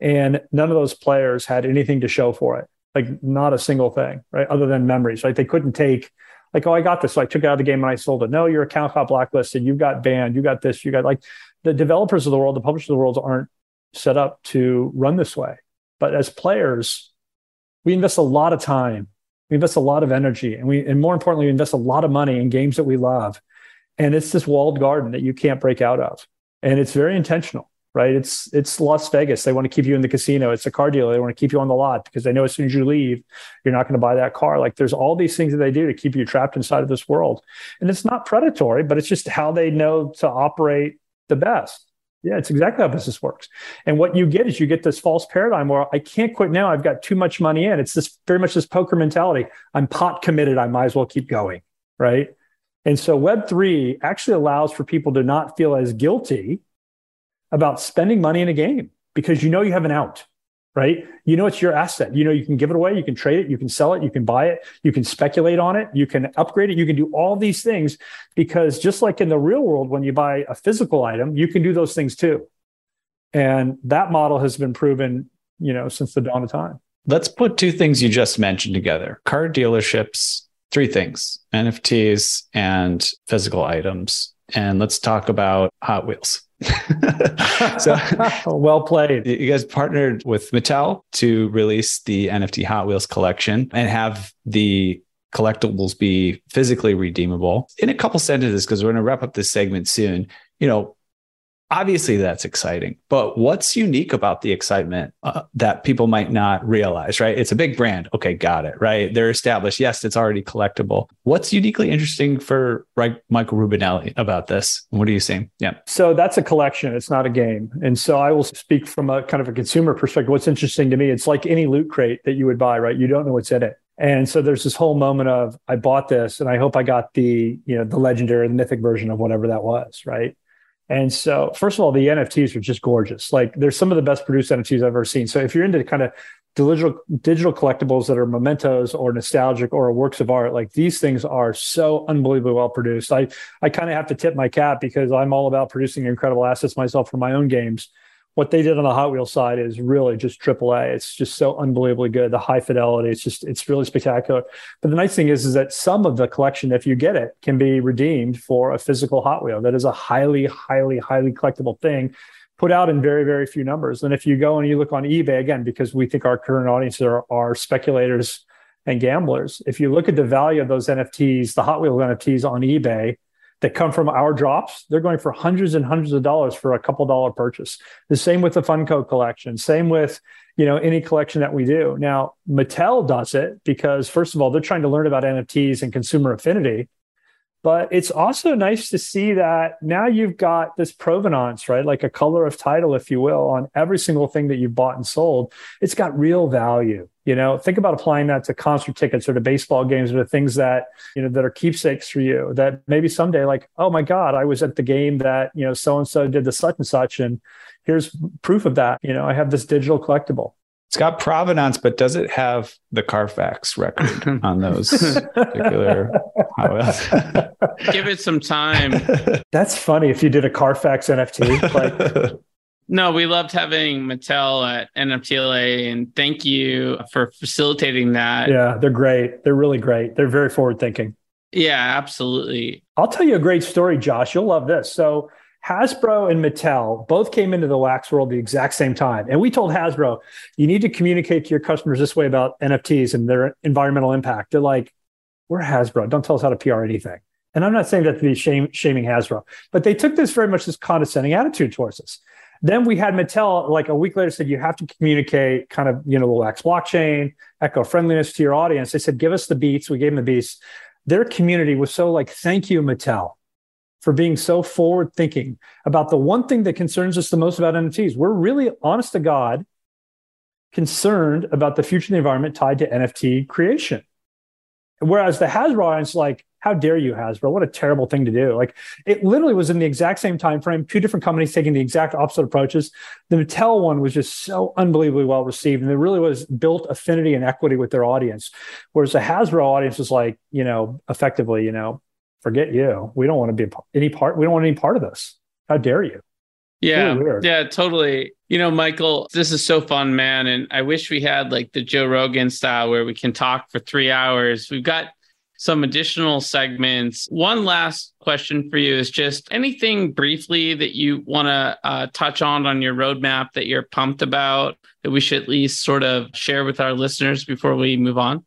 And none of those players had anything to show for it. Like not a single thing right other than memories right? They couldn't take like oh i got this. So i took it out of the game and i sold it. No your account got blacklisted. You got banned. You got this. You got like the developers of the world the publishers of the world aren't set up to run this way. But as players, we invest a lot of time, we invest a lot of energy, and we and more importantly, we invest a lot of money in games that we love. And it's this walled garden that you can't break out of. And it's very intentional, right? It's it's Las Vegas. They want to keep you in the casino. It's a car dealer. They want to keep you on the lot because they know as soon as you leave, you're not going to buy that car. Like there's all these things that they do to keep you trapped inside of this world. And it's not predatory, but it's just how they know to operate the best. Yeah, it's exactly how business works. And what you get is you get this false paradigm where I can't quit now. I've got too much money in. It's this very much this poker mentality. I'm pot committed. I might as well keep going. Right. And so Web3 actually allows for people to not feel as guilty about spending money in a game because you know you have an out right? You know, it's your asset. You know, you can give it away, you can trade it, you can sell it, you can buy it, you can speculate on it, you can upgrade it, you can do all these things because just like in the real world, when you buy a physical item, you can do those things too. And that model has been proven, you know, since the dawn of time. Let's put two things you just mentioned together car dealerships, three things NFTs and physical items. And let's talk about Hot Wheels. <laughs> so <laughs> well played. You guys partnered with Mattel to release the NFT Hot Wheels collection and have the collectibles be physically redeemable. In a couple sentences, because we're going to wrap up this segment soon, you know, obviously that's exciting but what's unique about the excitement uh, that people might not realize right? It's a big brand. Okay got it right? They're established. Yes it's already collectible. What's uniquely interesting for michael rubinelli about this? What are you seeing yeah. So that's a collection. It's not a game. And so i will speak from a kind of a consumer perspective. What's interesting to me it's like any loot crate that you would buy right? You don't know what's in it. And so there's this whole moment of I bought this and I hope I got the, you know, the legendary the mythic version of whatever that was, right? And so, first of all, the NFTs are just gorgeous. Like, there's some of the best produced NFTs I've ever seen. So, if you're into kind of digital digital collectibles that are mementos or nostalgic or works of art, like these things are so unbelievably well produced. I I kind of have to tip my cap because I'm all about producing incredible assets myself for my own games what they did on the Hot Wheels side is really just triple A. It's just so unbelievably good. The high fidelity, it's just it's really spectacular. But the nice thing is, is that some of the collection, if you get it, can be redeemed for a physical Hot Wheel. That is a highly, highly, highly collectible thing, put out in very, very few numbers. And if you go and you look on eBay again, because we think our current audience are, are speculators and gamblers, if you look at the value of those NFTs, the Hot Wheels NFTs on eBay that come from our drops, they're going for hundreds and hundreds of dollars for a couple dollar purchase. The same with the Funko collection, same with you know any collection that we do. Now, Mattel does it because first of all, they're trying to learn about NFTs and consumer affinity. But it's also nice to see that now you've got this provenance, right? Like a color of title, if you will, on every single thing that you've bought and sold. It's got real value. You know, think about applying that to concert tickets or to baseball games or to things that, you know, that are keepsakes for you that maybe someday, like, oh my God, I was at the game that, you know, so and so did the such and such. And here's proof of that. You know, I have this digital collectible. It's got provenance, but does it have the Carfax record <laughs> on those particular Give it some time. <laughs> That's funny if you did a Carfax NFT. Like <laughs> No, we loved having Mattel at NFTLA and thank you for facilitating that. Yeah, they're great. They're really great. They're very forward thinking. Yeah, absolutely. I'll tell you a great story, Josh. You'll love this. So Hasbro and Mattel both came into the wax world the exact same time. And we told Hasbro, you need to communicate to your customers this way about NFTs and their environmental impact. They're like, we're Hasbro. Don't tell us how to PR anything. And I'm not saying that to be shame, shaming Hasbro, but they took this very much this condescending attitude towards us. Then we had Mattel like a week later said you have to communicate kind of you know the wax blockchain, eco friendliness to your audience. They said give us the beats. We gave them the beats. Their community was so like thank you Mattel for being so forward thinking about the one thing that concerns us the most about NFTs. We're really, honest to God, concerned about the future of the environment tied to NFT creation. Whereas the Hasbro is like, how dare you, Hasbro? What a terrible thing to do. Like it literally was in the exact same time frame, two different companies taking the exact opposite approaches. The Mattel one was just so unbelievably well received. And it really was built affinity and equity with their audience. Whereas the Hasbro audience was like, you know, effectively, you know, forget you. We don't want to be any part, we don't want any part of this. How dare you? Yeah. Really yeah, totally. You know, Michael, this is so fun, man. And I wish we had like the Joe Rogan style where we can talk for three hours. We've got some additional segments. One last question for you is just anything briefly that you want to uh, touch on on your roadmap that you're pumped about that we should at least sort of share with our listeners before we move on?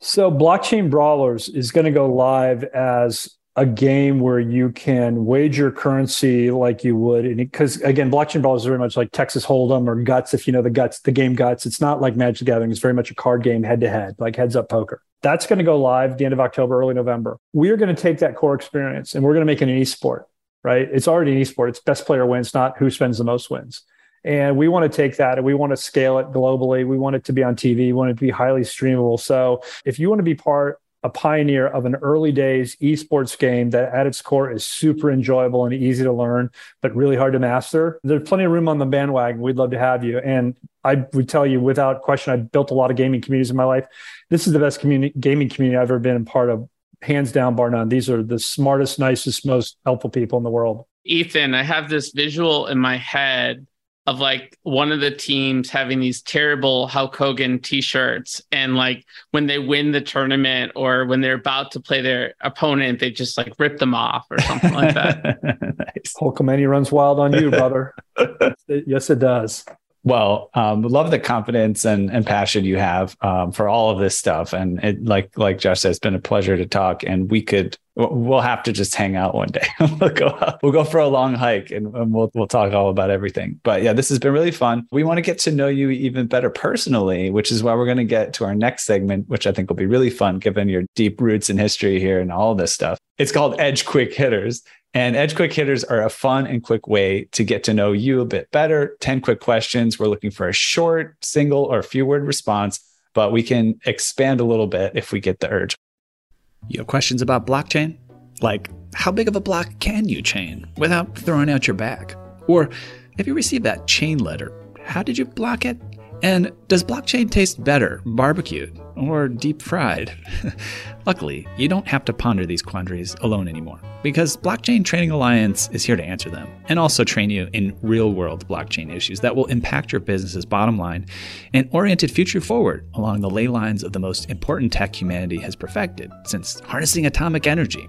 So, Blockchain Brawlers is going to go live as a game where you can wager currency like you would and because again blockchain brawlers is very much like texas hold'em or guts if you know the guts the game guts it's not like magic gathering it's very much a card game head to head like heads up poker that's going to go live the end of october early november we're going to take that core experience and we're going to make it an esport right it's already an esport it's best player wins not who spends the most wins and we want to take that and we want to scale it globally. We want it to be on TV. We want it to be highly streamable. So if you want to be part a pioneer of an early days esports game that at its core is super enjoyable and easy to learn, but really hard to master. There's plenty of room on the bandwagon. We'd love to have you. And I would tell you without question, I've built a lot of gaming communities in my life. This is the best community, gaming community I've ever been a part of, hands down, bar none. These are the smartest, nicest, most helpful people in the world. Ethan, I have this visual in my head of like one of the teams having these terrible Hulk Hogan t-shirts and like when they win the tournament or when they're about to play their opponent, they just like rip them off or something like that. <laughs> nice. Hulkamania runs wild on you, brother. <laughs> yes, it does. Well, um, love the confidence and, and passion you have um, for all of this stuff, and it, like like Josh said, it's been a pleasure to talk. And we could we'll have to just hang out one day. <laughs> we'll go we'll go for a long hike, and, and, we'll we'll talk all about everything. But yeah, this has been really fun. We want to get to know you even better personally, which is why we're going to get to our next segment, which I think will be really fun given your deep roots in history here and all this stuff. It's called Edge Quick Hitters. And Edge Quick Hitters are a fun and quick way to get to know you a bit better. 10 quick questions. We're looking for a short, single, or few word response, but we can expand a little bit if we get the urge. You have questions about blockchain? Like, how big of a block can you chain without throwing out your back? Or if you received that chain letter, how did you block it? And does blockchain taste better barbecued or deep fried? <laughs> Luckily, you don't have to ponder these quandaries alone anymore because Blockchain Training Alliance is here to answer them and also train you in real world blockchain issues that will impact your business's bottom line and orient it future forward along the ley lines of the most important tech humanity has perfected since harnessing atomic energy.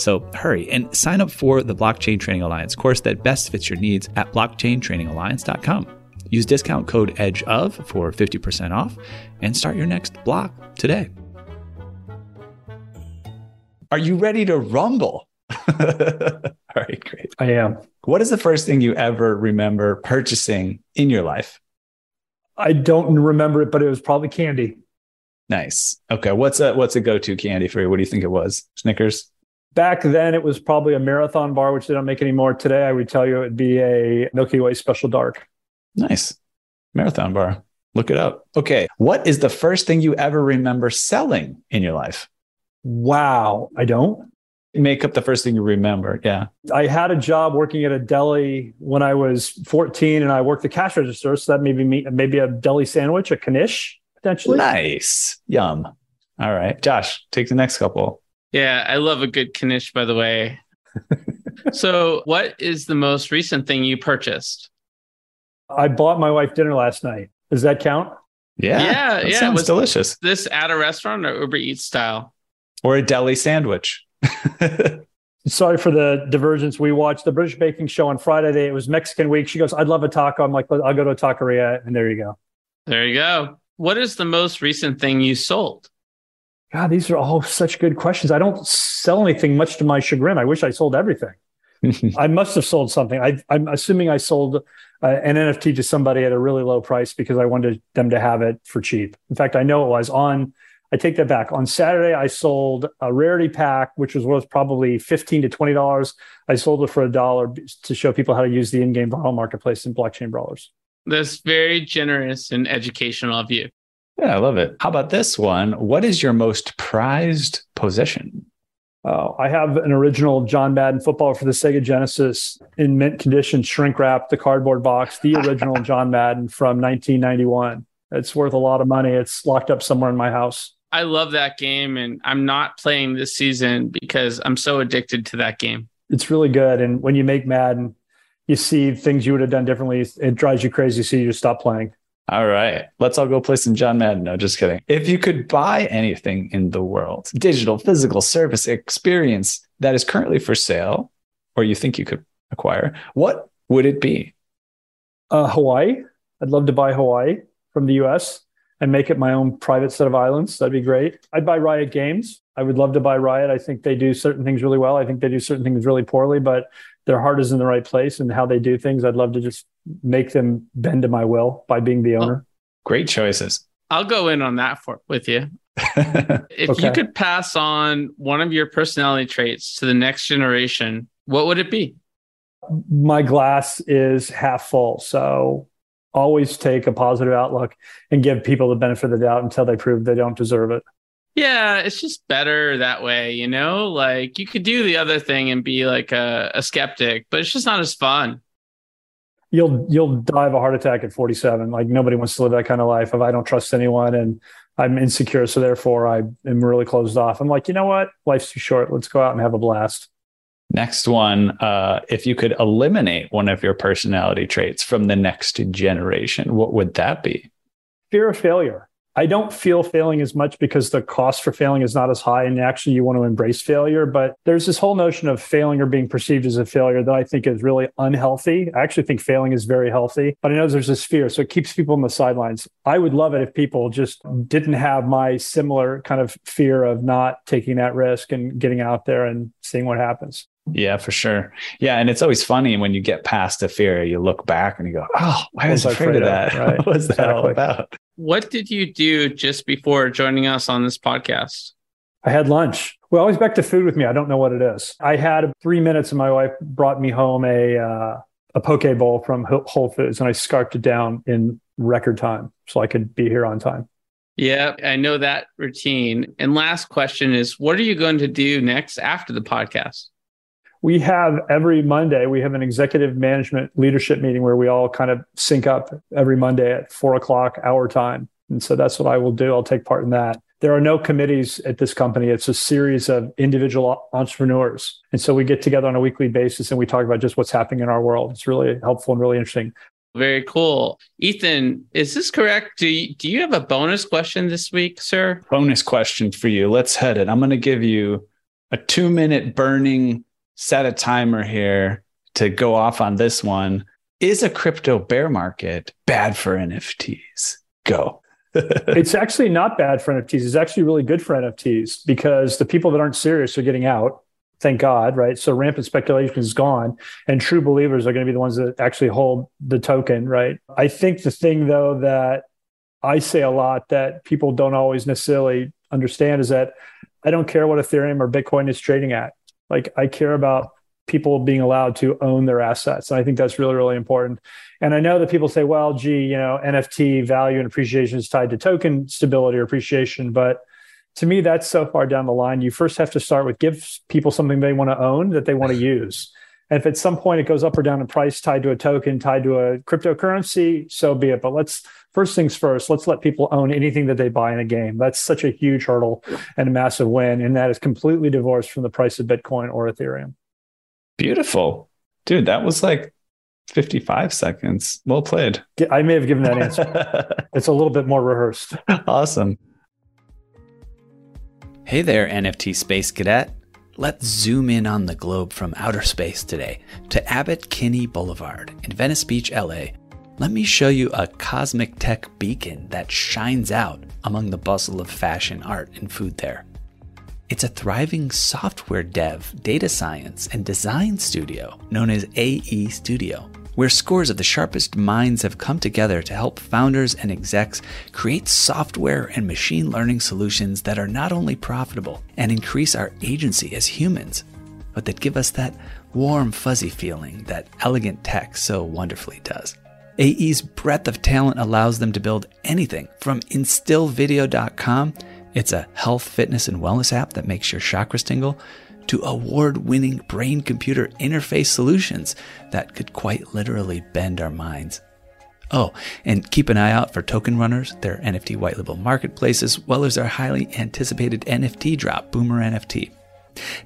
So hurry and sign up for the Blockchain Training Alliance course that best fits your needs at blockchaintrainingalliance.com. Use discount code EDGEOF for 50% off and start your next block today. Are you ready to rumble? <laughs> All right, great. I am. What is the first thing you ever remember purchasing in your life? I don't remember it, but it was probably candy. Nice. Okay. What's a what's a go-to candy for you? What do you think it was? Snickers? Back then it was probably a marathon bar, which they don't make anymore. Today I would tell you it would be a Milky Way special dark. Nice. Marathon bar. Look it up. Okay. What is the first thing you ever remember selling in your life? Wow. I don't. Make up the first thing you remember. Yeah. I had a job working at a deli when I was 14 and I worked the cash register. So that maybe me, maybe a deli sandwich, a knish potentially. Nice. Yum. All right. Josh, take the next couple. Yeah. I love a good knish, by the way. <laughs> so, what is the most recent thing you purchased? I bought my wife dinner last night. Does that count? Yeah. Yeah. yeah. Sounds delicious. This at a restaurant or Uber Eats style? Or a deli sandwich. <laughs> Sorry for the divergence. We watched the British Baking Show on Friday. It was Mexican week. She goes, I'd love a taco. I'm like, I'll go to a taqueria. And there you go. There you go. What is the most recent thing you sold? God, these are all such good questions. I don't sell anything much to my chagrin. I wish I sold everything. <laughs> I must have sold something. I, am assuming I sold uh, an NFT to somebody at a really low price because I wanted them to have it for cheap. In fact, I know it was on. I take that back. On Saturday, I sold a rarity pack, which was worth probably fifteen to twenty dollars. I sold it for a dollar to show people how to use the in-game viral marketplace in blockchain brawlers. That's very generous and educational of you. Yeah, I love it. How about this one? What is your most prized possession? Uh, I have an original John Madden football for the Sega Genesis in mint condition, shrink wrapped, the cardboard box, the original <laughs> John Madden from 1991. It's worth a lot of money. It's locked up somewhere in my house. I love that game, and I'm not playing this season because I'm so addicted to that game. It's really good. And when you make Madden, you see things you would have done differently. It drives you crazy, so you just stop playing. All right. Let's all go play some John Madden. No, just kidding. If you could buy anything in the world, digital, physical, service, experience that is currently for sale, or you think you could acquire, what would it be? Uh, Hawaii. I'd love to buy Hawaii from the US and make it my own private set of islands. That'd be great. I'd buy Riot Games. I would love to buy Riot. I think they do certain things really well. I think they do certain things really poorly, but their heart is in the right place and how they do things. I'd love to just make them bend to my will by being the oh, owner. Oh, great choices. I'll go in on that for with you. <laughs> if okay. you could pass on one of your personality traits to the next generation, what would it be? My glass is half full. So always take a positive outlook and give people the benefit of the doubt until they prove they don't deserve it. Yeah, it's just better that way, you know? Like you could do the other thing and be like a, a skeptic, but it's just not as fun. You'll you'll die of a heart attack at 47. Like nobody wants to live that kind of life if I don't trust anyone and I'm insecure. So therefore I am really closed off. I'm like, you know what? Life's too short. Let's go out and have a blast. Next one, uh, if you could eliminate one of your personality traits from the next generation, what would that be? Fear of failure. I don't feel failing as much because the cost for failing is not as high. And actually, you want to embrace failure. But there's this whole notion of failing or being perceived as a failure that I think is really unhealthy. I actually think failing is very healthy, but I know there's this fear. So it keeps people on the sidelines. I would love it if people just didn't have my similar kind of fear of not taking that risk and getting out there and seeing what happens. Yeah, for sure. Yeah, and it's always funny when you get past a fear, you look back and you go, "Oh, why was I afraid, afraid of that? <laughs> Right. what was that all about?" What did you do just before joining us on this podcast? I had lunch. Well, always back to food with me. I don't know what it is. I had three minutes, and my wife brought me home a uh, a poke bowl from Whole Foods, and I scarfed it down in record time so I could be here on time. Yeah, I know that routine. And last question is, what are you going to do next after the podcast? We have every Monday, we have an executive management leadership meeting where we all kind of sync up every Monday at four o'clock our time. And so that's what I will do. I'll take part in that. There are no committees at this company. It's a series of individual entrepreneurs. And so we get together on a weekly basis and we talk about just what's happening in our world. It's really helpful and really interesting. Very cool. Ethan, is this correct? Do you, do you have a bonus question this week, sir? Bonus question for you. Let's head it. I'm going to give you a two minute burning set a timer here to go off on this one. Is a crypto bear market bad for NFTs? Go. <laughs> it's actually not bad for NFTs. It's actually really good for NFTs because the people that aren't serious are getting out. Thank God, right? So rampant speculation is gone, and true believers are going to be the ones that actually hold the token, right? I think the thing, though, that I say a lot that people don't always necessarily understand is that I don't care what Ethereum or Bitcoin is trading at. Like I care about people being allowed to own their assets. And I think that's really, really important. And I know that people say, well, gee, you know, NFT value and appreciation is tied to token stability or appreciation. But to me, that's so far down the line. You first have to start with give people something they want to own that they want to use. And if at some point it goes up or down in price tied to a token, tied to a cryptocurrency, so be it. But let's first things first, let's let people own anything that they buy in a game. That's such a huge hurdle and a massive win. And that is completely divorced from the price of Bitcoin or Ethereum. Beautiful. Dude, that was like 55 seconds. Well played. I may have given that answer. <laughs> it's a little bit more rehearsed. Awesome. Hey there, NFT Space Cadet. Let's zoom in on the globe from outer space today to Abbott Kinney Boulevard in Venice Beach, LA. Let me show you a cosmic tech beacon that shines out among the bustle of fashion, art, and food there. It's a thriving software dev, data science, and design studio known as AE Studio, where scores of the sharpest minds have come together to help founders and execs create software and machine learning solutions that are not only profitable and increase our agency as humans, but that give us that warm, fuzzy feeling that elegant tech so wonderfully does. AE's breadth of talent allows them to build anything from instillvideo.com, it's a health, fitness, and wellness app that makes your chakras tingle, to award winning brain computer interface solutions that could quite literally bend our minds. Oh, and keep an eye out for Token Runners, their NFT white label marketplace, as well as our highly anticipated NFT drop, Boomer NFT.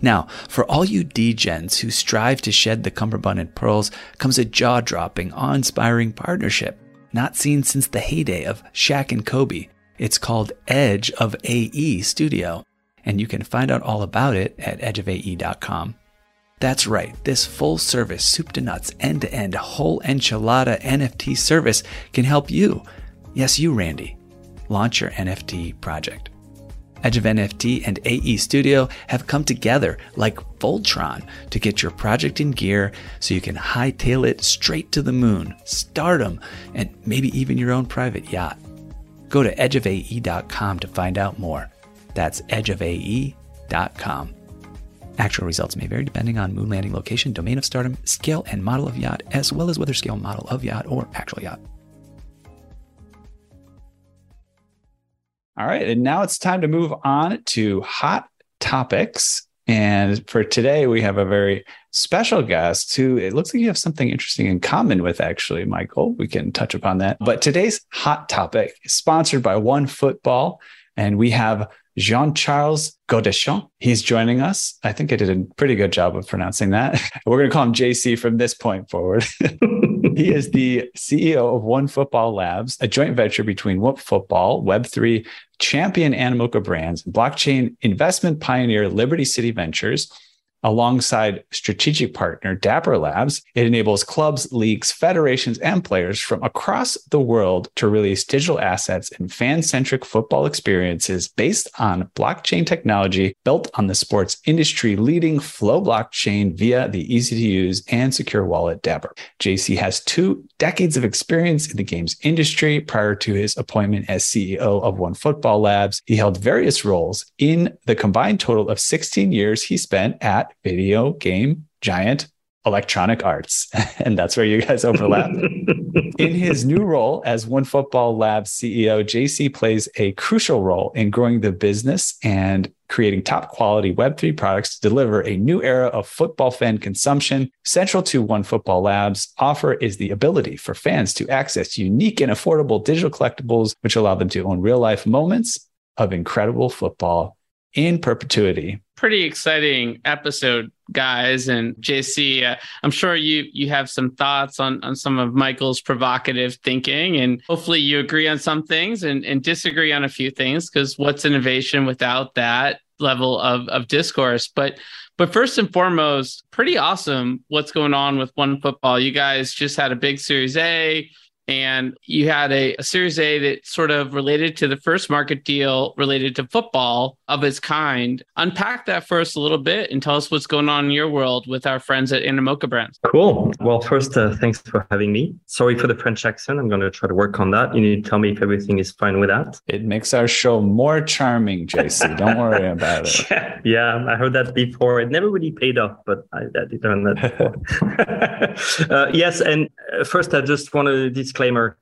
Now, for all you degens who strive to shed the cummerbund and pearls, comes a jaw dropping, awe inspiring partnership, not seen since the heyday of Shaq and Kobe. It's called Edge of AE Studio, and you can find out all about it at edgeofae.com. That's right, this full service, soup to nuts, end to end, whole enchilada NFT service can help you, yes, you, Randy, launch your NFT project. Edge of NFT and AE Studio have come together like Voltron to get your project in gear so you can hightail it straight to the moon, stardom, and maybe even your own private yacht. Go to edgeofae.com to find out more. That's edgeofae.com. Actual results may vary depending on moon landing location, domain of stardom, scale and model of yacht, as well as whether scale model of yacht or actual yacht. All right. And now it's time to move on to hot topics. And for today, we have a very special guest who it looks like you have something interesting in common with, actually, Michael. We can touch upon that. But today's hot topic is sponsored by One Football. And we have Jean Charles Gaudechon. He's joining us. I think I did a pretty good job of pronouncing that. <laughs> We're going to call him JC from this point forward. <laughs> he is the CEO of One Football Labs, a joint venture between One Football, Web3, Champion Animoca Brands, blockchain investment pioneer Liberty City Ventures, Alongside strategic partner Dapper Labs, it enables clubs, leagues, federations, and players from across the world to release digital assets and fan centric football experiences based on blockchain technology built on the sports industry leading Flow blockchain via the easy to use and secure wallet Dapper. JC has two decades of experience in the games industry. Prior to his appointment as CEO of One Football Labs, he held various roles in the combined total of 16 years he spent at video game giant electronic arts. <laughs> and that's where you guys overlap. <laughs> in his new role as One Football Labs CEO, JC plays a crucial role in growing the business and creating top quality Web3 products to deliver a new era of football fan consumption. Central to One Football Labs offer is the ability for fans to access unique and affordable digital collectibles, which allow them to own real life moments of incredible football in perpetuity pretty exciting episode, guys. And JC, uh, I'm sure you you have some thoughts on on some of Michael's provocative thinking, and hopefully you agree on some things and and disagree on a few things. Because what's innovation without that level of of discourse? But but first and foremost, pretty awesome what's going on with One Football. You guys just had a big Series A and you had a, a, Series A that sort of related to the first market deal related to football of its kind. Unpack that for us a little bit and tell us what's going on in your world with our friends at Animoca Brands. Cool. Well, first, uh, thanks for having me. Sorry for the French accent. I'm going to try to work on that. You need to tell me if everything is fine with that. It makes our show more charming, JC. <laughs> Don't worry about it. Yeah, yeah, I heard that before. It never really paid off, but I, I did learn that <laughs> <laughs> uh, yes, and uh, first, I just want to disclaimer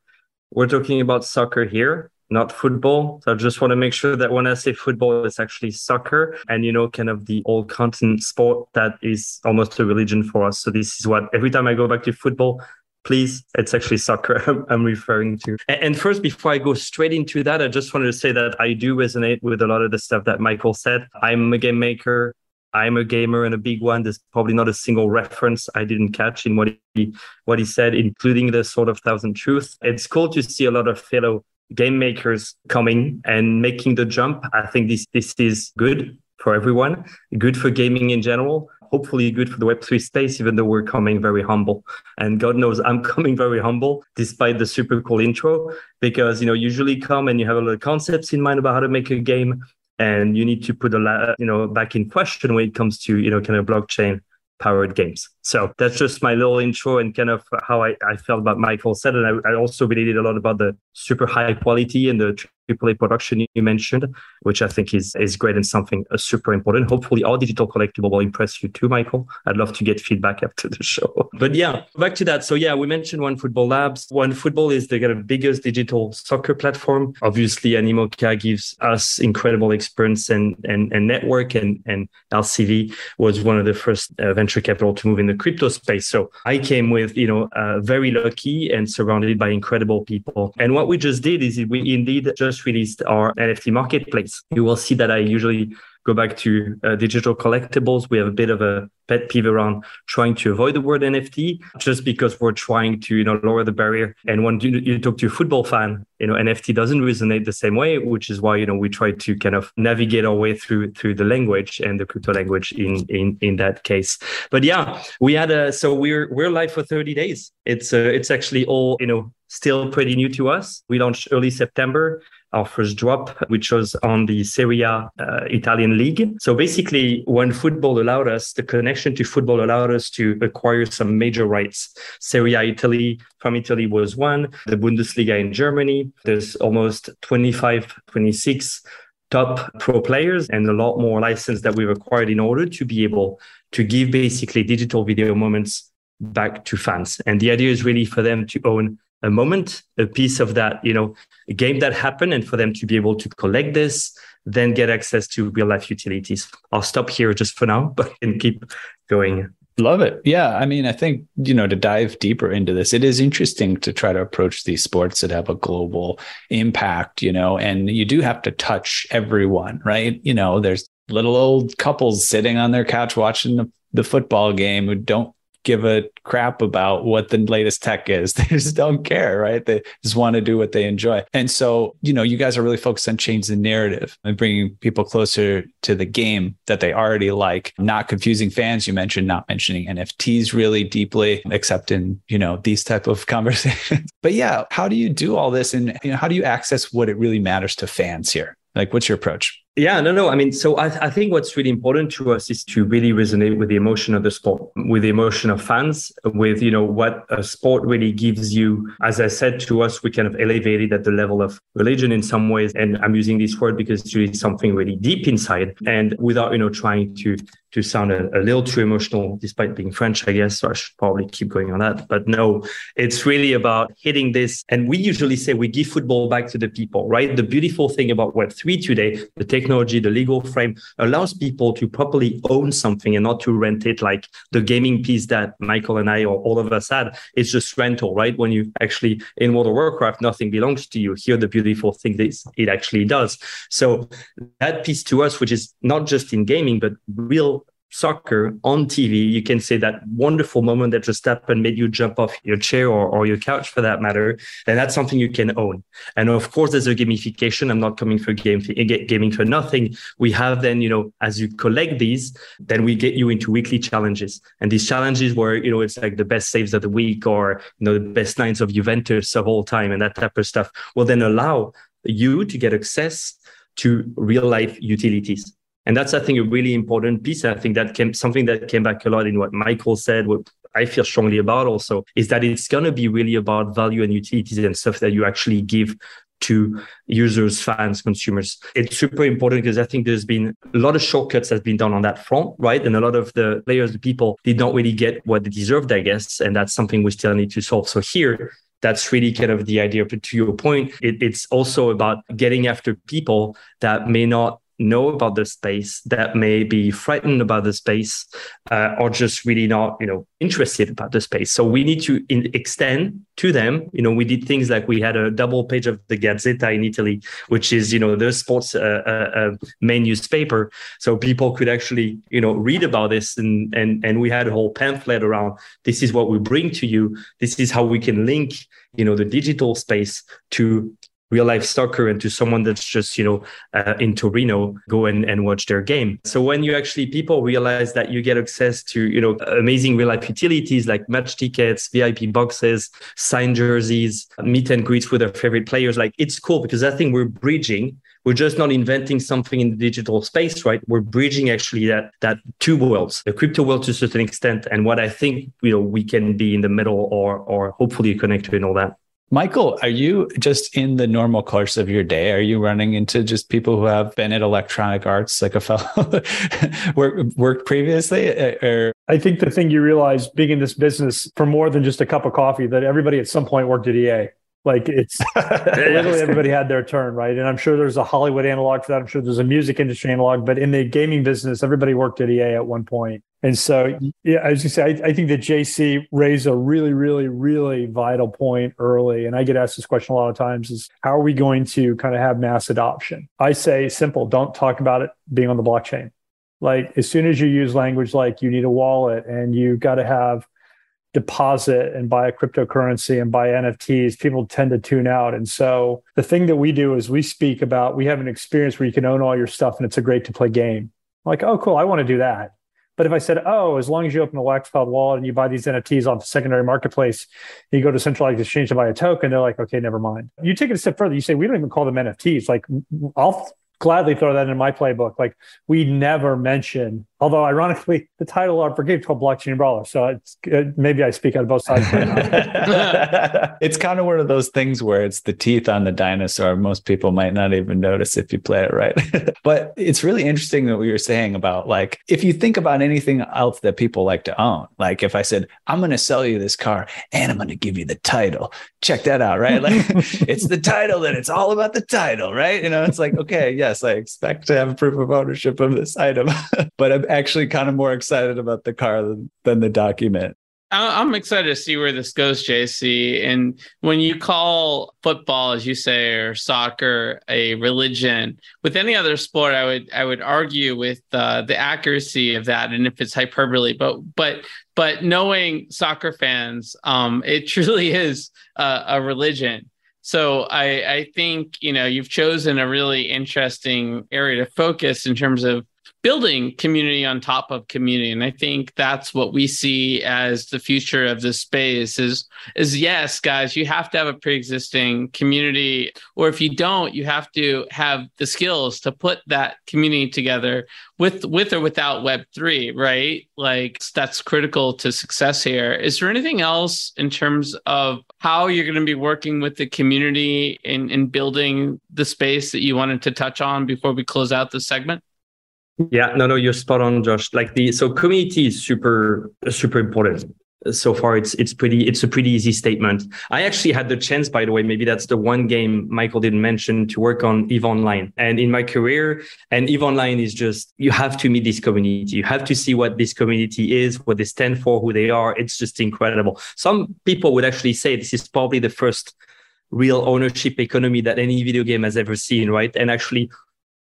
we're talking about soccer here not football. So I just want to make sure that when I say football, it's actually soccer and, you know, kind of the old continent sport that is almost a religion for us. So this is what every time I go back to football, please, it's actually soccer <laughs> I'm referring to. And first, before I go straight into that, I just wanted to say that I do resonate with a lot of the stuff that Michael said. I'm a game maker. I'm a gamer and a big one. There's probably not a single reference I didn't catch in what he what he said, including the sort of thousand truth. It's cool to see a lot of fellow game makers coming and making the jump. I think this this is good for everyone, good for gaming in general. Hopefully, good for the Web3 space, even though we're coming very humble. And God knows I'm <laughs> coming very humble despite the super cool intro, because you know, usually come and you have a lot of concepts in mind about how to make a game and you need to put a lot, you know, back in question when it comes to, you know, kind of blockchain powered games. So that's just my little intro and kind of how I, I felt about Michael said. And I, I also related a lot about the super high quality and the AAA production you mentioned, which I think is is great and something uh, super important. Hopefully, our digital collectible will impress you too, Michael. I'd love to get feedback after the show. <laughs> But yeah, back to that. So yeah, we mentioned One Football Labs. One Football is the kind of biggest digital soccer platform. Obviously, Animoca gives us incredible experience and and, and network, and and LCV was one of the first uh, venture capital to move in the crypto space. So I came with you know uh, very lucky and surrounded by incredible people. And what we just did is we indeed just released our NFT marketplace. You will see that I usually go back to uh, digital collectibles. We have a bit of a pet peeve around trying to avoid the word NFT just because we're trying to, you know, lower the barrier. And when you, you talk to a football fan, you know, NFT doesn't resonate the same way, which is why, you know, we try to kind of navigate our way through through the language and the crypto language in in in that case. But yeah, we had a so we're we're live for 30 days. It's uh, it's actually all, you know, still pretty new to us. We launched early September our first drop, which was on the Serie A uh, Italian league. So basically, One Football allowed us, the connection to football allowed us to acquire some major rights. Serie A Italy from Italy was one, the Bundesliga in Germany. There's almost 25, 26 top pro players and a lot more license that we've acquired in order to be able to give basically digital video moments back to fans. And the idea is really for them to own a moment, a piece of that, you know, a game that happened, and for them to be able to collect this, then get access to real life utilities. I'll stop here just for now, <laughs> but can keep going. Love it. Yeah. I mean, I think, you know, to dive deeper into this, it is interesting to try to approach these sports that have a global impact, you know, and you do have to touch everyone, right? You know, there's little old couples sitting on their couch watching the, the football game who don't give a crap about what the latest tech is. <laughs> They just don't care, right? They just want to do what they enjoy. And so, you know, you guys are really focused on changing the narrative and bringing people closer to the game that they already like, not confusing fans. You mentioned not mentioning NFTs really deeply, except in, you know, these type of <laughs> conversations. but yeah, how do you do all this? And, you know, how do you access what it really matters to fans here? Like, what's your approach? Yeah, no, no. I mean, so I, I think what's really important to us is to really resonate with the emotion of the sport, with the emotion of fans, with, you know, what a sport really gives you. As I said to us, we kind of elevated at the level of religion in some ways. And I'm using this word because it's really something really deep inside and without, you know, trying to to sound a, a, little too emotional, despite being French, I guess. So I should probably keep going on that. But no, it's really about hitting this. And we usually say we give football back to the people, right? The beautiful thing about Web3 today, the technology, the legal frame allows people to properly own something and not to rent it like the gaming piece that Michael and I or all of us had. It's just rental, right? When you actually in World of Warcraft, nothing belongs to you. Here, the beautiful thing is it actually does. So that piece to us, which is not just in gaming, but real soccer on TV, you can say that wonderful moment that just happened made you jump off your chair or, or your couch for that matter, then that's something you can own. And of course, there's a gamification. I'm not coming for game eh, gaming for nothing. We have then, you know, as you collect these, then we get you into weekly challenges. And these challenges where, you know, it's like the best saves of the week or, you know, the best nines of Juventus of all time and that type of stuff will then allow you to get access to real life utilities and that's, I think, a really important piece. I think that came something that came back a lot in what Michael said, what I feel strongly about also is that it's going to be really about value and utilities and stuff that you actually give to users, fans, consumers. It's super important because I think there's been a lot of shortcuts that's been done on that front, right? And a lot of the players, the people did not really get what they deserved, I guess. And that's something we still need to solve. So here, that's really kind of the idea. But to your point, it, it's also about getting after people that may not know about the space that may be frightened about the space uh, or just really not you know interested about the space. So we need to in- extend to them. You know we did things like we had a double page of the gazzetta in italy which is you know the sports uh, uh, uh main newspaper. So people could actually you know read about this and and and we had a whole pamphlet around this is what we bring to you. This is how we can link you know the digital space to real life soccer and to someone that's just you know uh, in Torino go and, and watch their game. So when you actually people realize that you get access to you know amazing real life utilities like match tickets, VIP boxes, signed jerseys, meet and greets with their favorite players, like it's cool because I think we're bridging we're just not inventing something in the digital space, right? We're bridging actually that that two worlds, the crypto world to a certain extent, and what I think you know we can be in the middle or or hopefully connected in all that. Michael, are you just in the normal course of your day? Are you running into just people who have been at Electronic Arts, like a fellow <laughs> work, worked previously? Uh, or I think the thing you realize being in this business for more than just a cup of coffee, that everybody at some point worked at EA. Like it's <laughs> literally everybody had their turn, right? And I'm sure there's a Hollywood analog for that. I'm sure there's a music industry analog, but in the gaming business, everybody worked at EA at one point. And so, yeah, as you say, I, I think that JC raised a really, really, really vital point early. And I get asked this question a lot of times is how are we going to kind of have mass adoption? I say simple, don't talk about it being on the blockchain. Like as soon as you use language like you need a wallet and you got to have deposit and buy a cryptocurrency and buy NFTs, people tend to tune out. And so the thing that we do is we speak about we have an experience where you can own all your stuff and it's a great to play game. like, oh, cool, I want to do that. But if I said, oh, as long as you open a Waxcloud wallet and you buy these NFTs off the secondary marketplace, you go to centralized exchange to buy a token, they're like, okay, never mind. You take it a step further. You say, we don't even call them NFTs. Like, I'll gladly throw that in my playbook. Like, we never mention Although, ironically, the title of our game is called Blockchain Brawler. So it's uh, maybe I speak out of both sides. <laughs> it's kind of one of those things where it's the teeth on the dinosaur. Most people might not even notice if you play it right. <laughs> but it's really interesting that we were saying about like, if you think about anything else that people like to own, like if I said, I'm going to sell you this car and I'm going to give you the title, check that out, right? Like <laughs> it's the title and it's all about the title, right? You know, it's like, okay, yes, I expect to have proof of ownership of this item, but I'm actually kind of more excited about the car than, than the document. I'm excited to see where this goes, JC. And when you call football, as you say, or soccer a religion, with any other sport, I would I would argue with uh, the accuracy of that, and if it's hyperbole. But but but knowing soccer fans, um, it <laughs> truly is a, a religion. So I I think you know you've chosen a really interesting area to focus in terms of building community on top of community. And i think that's what we see as the future of this space is is yes guys you have to have a pre-existing community or if you don't you have to have the skills to put that community together with with or without web3 right? Like that's critical to success here. Is there anything else in terms of how you're going to be working with the community in in building the space that you wanted to touch on before we close out this segment yeah, no, no, you're spot on, Josh. Like the so community is super super important. So far, it's it's pretty it's a pretty easy statement. I actually had the chance, by the way, maybe that's the one game Michael didn't mention to work on Eve Online. And in my career, and Eve Online is just you have to meet this community. You have to see what this community is, what they stand for, who they are. It's just incredible. Some people would actually say this is probably the first real ownership economy that any video game has ever seen, right? And actually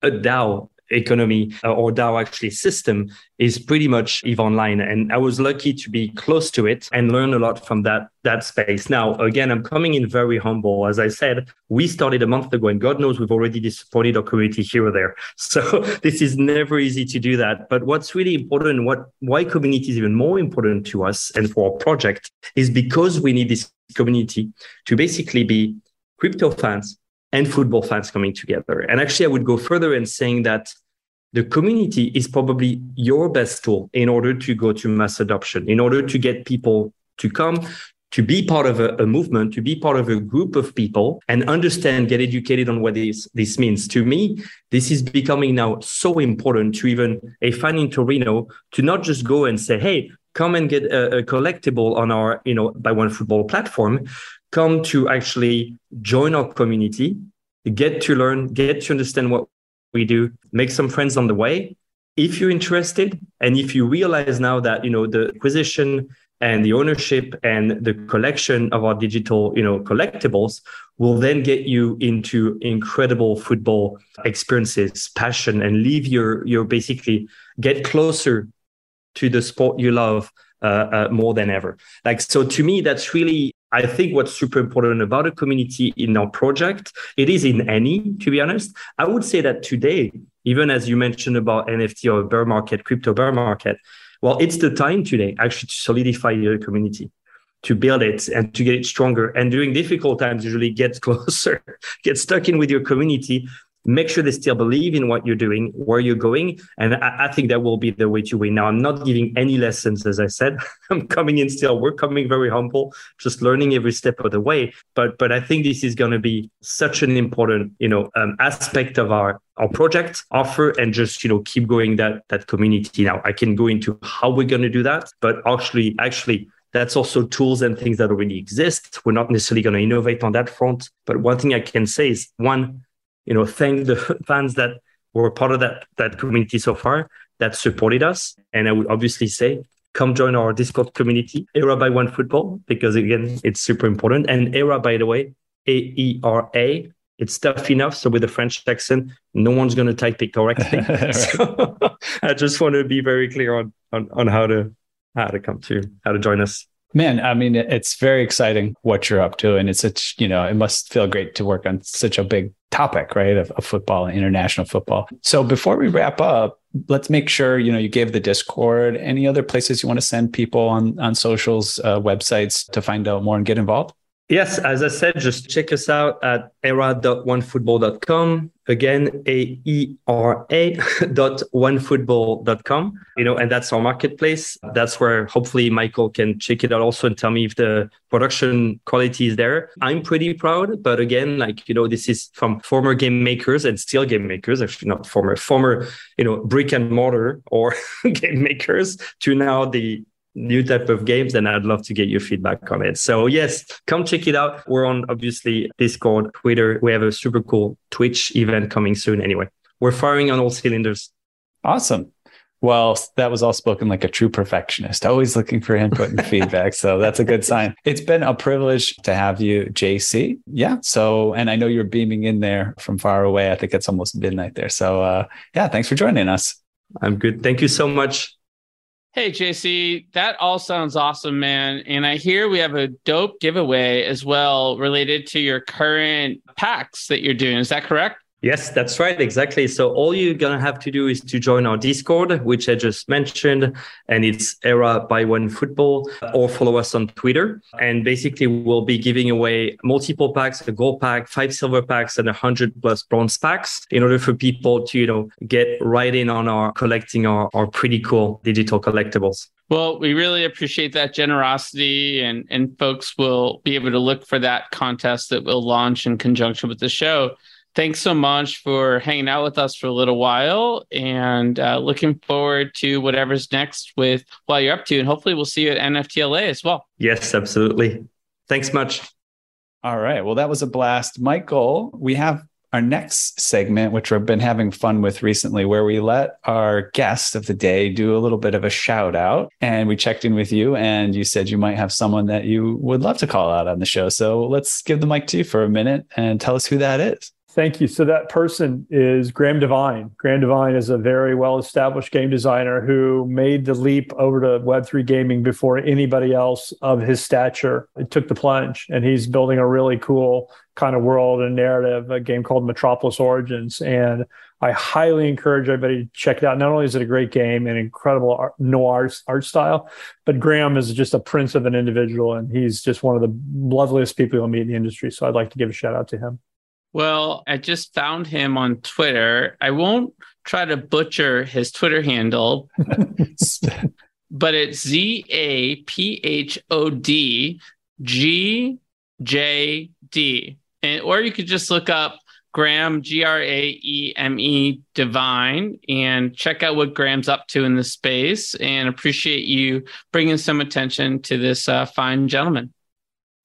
a DAO economy uh, or DAO actually system is pretty much EVE Online. And I was lucky to be close to it and learn a lot from that, that space. Now, again, I'm coming in very humble. As I said, we started a month ago and God knows we've already supported our community here or there. <laughs> So this is never easy to do that. But what's really important, what why community is even more important to us and for our project is because we need this community to basically be crypto fans and football fans coming together. And actually, I would go further in saying that the community is probably your best tool in order to go to mass adoption, in order to get people to come, to be part of a, a, movement, to be part of a group of people and understand, get educated on what this, this means. To me, this is becoming now so important to even a fan in Torino to not just go and say, hey, come and get a, a collectible on our, you know, by One Football platform, come to actually join our community, get to learn, get to understand what we do, make some friends on the way. If you're interested, and if you realize now that you know the acquisition and the ownership and the collection of our digital, you know, collectibles will then get you into incredible football experiences, passion, and leave your your basically get closer to the sport you love uh, uh, more than ever. Like so, to me, that's really I think what's super important about a community in our project, it is in any, to be honest. I would say that today, even as you mentioned about NFT or bear market, crypto bear market, well, it's the time today actually to solidify your community, to build it and to get it stronger. And during difficult times, usually get <laughs> closer, get stuck in with your community make sure they still believe in what you're doing, where you're going. And I, I, think that will be the way to win. Now, I'm not giving any lessons, as I said. <laughs> I'm coming in still. We're coming very humble, just learning every step of the way. But but I think this is going to be such an important, you know, um, aspect of our our project offer and just you know keep going that that community. Now, I can go into how we're going to do that, but actually actually that's also tools and things that already exist. We're not necessarily going to innovate on that front. But one thing I can say is one, you know, thank the <laughs> fans that were part of that that community so far that supported us. And I would obviously say, come join our Discord community, Aera by One Football, because again, it's super important. And Aera, by the way, A E R A. It's tough enough. So with the French accent, no one's going to type it correctly. <laughs> <laughs> so I just want to be very clear on, on on how to how to come to how to join us. Man, I mean, it's very exciting what you're up to, and it's such you know, it must feel great to work on such a big topic, right, of, of football international football. So before we wrap up, let's make sure you know you gave the Discord. Any other places you want to send people on on socials, uh, websites to find out more and get involved? Yes, as I said, just check us out at era.onefootball.com. Again, A E R A <laughs> dot onefootball.com. You know, and that's our marketplace. That's where hopefully Michael can check it out also and tell me if the production quality is there. I'm pretty proud, but again, like, you know, this is from former game makers and still game makers, actually not former, former, you know, brick and mortar or <laughs> game makers to now the new type of games, then I'd love to get your feedback on it. So yes, come check it out. We're on obviously Discord, Twitter. We have a super cool Twitch event coming soon. Anyway, we're firing on all cylinders. Awesome. Well, that was all spoken like a true perfectionist, always looking for input and <laughs> feedback. So that's a good sign. It's been a privilege to have you, JC. Yeah. So, and I know you're beaming in there from far away. I think it's almost midnight there. So, uh, yeah, thanks for joining us. I'm good. Thank you so much. Hey, JC, that all sounds awesome, man. And I hear we have a dope giveaway as well related to your current packs that you're doing. Is that correct? Yes, that's right. Exactly. So all you're going to have to do is to join our Discord, which I just mentioned, and it's Aera by One Football, or follow us on Twitter. And basically, we'll be giving away multiple packs, a gold pack, five silver packs, and a hundred plus bronze packs in order for people to, you know, get right in on our collecting our, our pretty cool digital collectibles. Well, we really appreciate that generosity, and and folks will be able to look for that contest that will launch in conjunction with the show thanks so much for hanging out with us for a little while and uh, looking forward to whatever's next with what you're up to. And hopefully we'll see you at NFTLA as well. Yes, absolutely. Thanks much. All right. Well, that was a blast. Michael, we have our next segment, which we've been having fun with recently, where we let our guest of the day do a little bit of a shout out. And we checked in with you, and you said you might have someone that you would love to call out on the show. So let's give the mic to you for a minute and tell us who that is. Thank you. So that person is Graeme Devine. Graeme Devine is a very well-established game designer who made the leap over to Web3 gaming before anybody else of his stature it took the plunge. And he's building a really cool kind of world and narrative, a game called Metropolis Origins. And I highly encourage everybody to check it out. Not only is it a great game and incredible art, noir art style, but Graeme is just a prince of an individual, and he's just one of the loveliest people you'll meet in the industry. So I'd like to give a shout out to him. Well, I just found him on Twitter. I won't try to butcher his Twitter handle, <laughs> but it's Z A P H O D G J D. And or you could just look up Graeme G R A E M E Devine and check out what Graeme's up to in the space. And appreciate you bringing some attention to this uh, fine gentleman.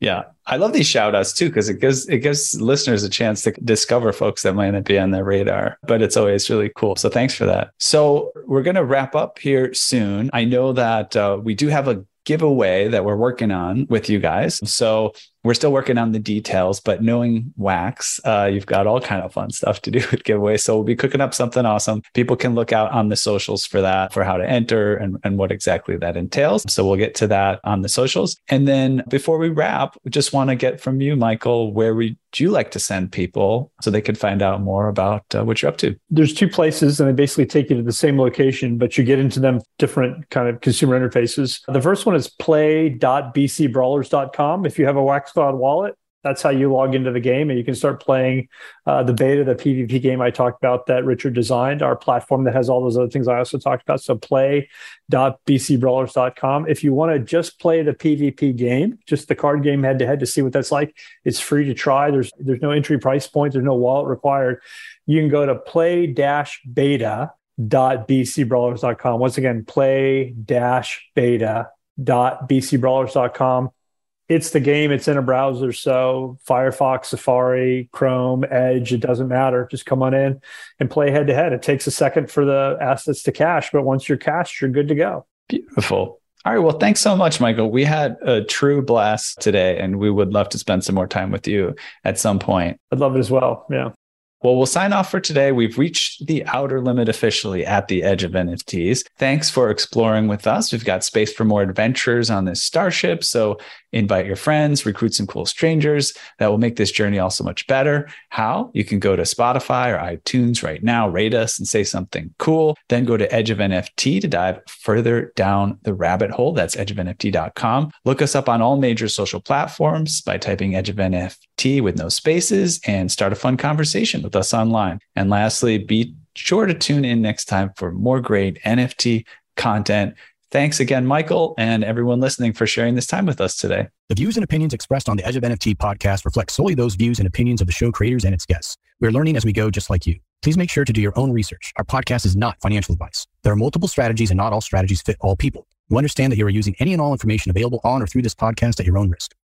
Yeah, I love these shout outs too because it gives it gives listeners a chance to discover folks that might not be on their radar. But it's always really cool. So thanks for that. So we're to wrap up here soon. I know that uh, we do have a giveaway that we're working on with you guys. So we're still working on the details, but knowing Wax, uh, you've got all kind of fun stuff to do with giveaways. So we'll be cooking up something awesome. People can look out on the socials for that, for how to enter and, and what exactly that entails. So we'll get to that on the socials. And then before we wrap, we just want to get from you, Michael, where would you like to send people so they could find out more about uh, what you're up to? There's two places and they basically take you to the same location, but you get into them different kind of consumer interfaces. The first one is play.bcbrawlers.com. If you have a Wax Cloud wallet, That's how you log into the game, and you can start playing uh, the beta, the PvP game I talked about that Richard designed, our platform that has all those other things I also talked about. So play.bcbrawlers.com. If you want to just play the PvP game, just the card game head to head to see what that's like, it's free to try. There's there's no entry price point. There's no wallet required. You can go to play dash beta dot bcbrawlers.com. Once again, play dash beta dot beta.bcbrawlers.com. It's the game, it's in a browser. So Firefox, Safari, Chrome, Edge, it doesn't matter. Just come on in and play head to head. It takes a second for the assets to cache, but once you're cached, you're good to go. Beautiful. All right. Well, thanks so much, Michael. We had a true blast today, and we would love to spend some more time with you at some point. I'd love it as well. Yeah. Well, we'll sign off for today. We've reached the outer limit officially at the edge of NFTs. Thanks for exploring with us. We've got space for more adventures on this starship. So invite your friends, recruit some cool strangers. That will make this journey also much better. How? You can go to Spotify or iTunes right now, rate us and say something cool. Then go to Edge of NFT to dive further down the rabbit hole. That's edgeofnft.com. Look us up on all major social platforms by typing Edge of NFT with no spaces and start a fun conversation with us online. And lastly, be sure to tune in next time for more great NFT content. Thanks again, Michael, and everyone listening for sharing this time with us today. The views and opinions expressed on the Edge of NFT podcast reflect solely those views and opinions of the show creators and its guests. We're learning as we go, just like you. Please make sure to do your own research. Our podcast is not financial advice. There are multiple strategies, and not all strategies fit all people. You understand that you are using any and all information available on or through this podcast at your own risk.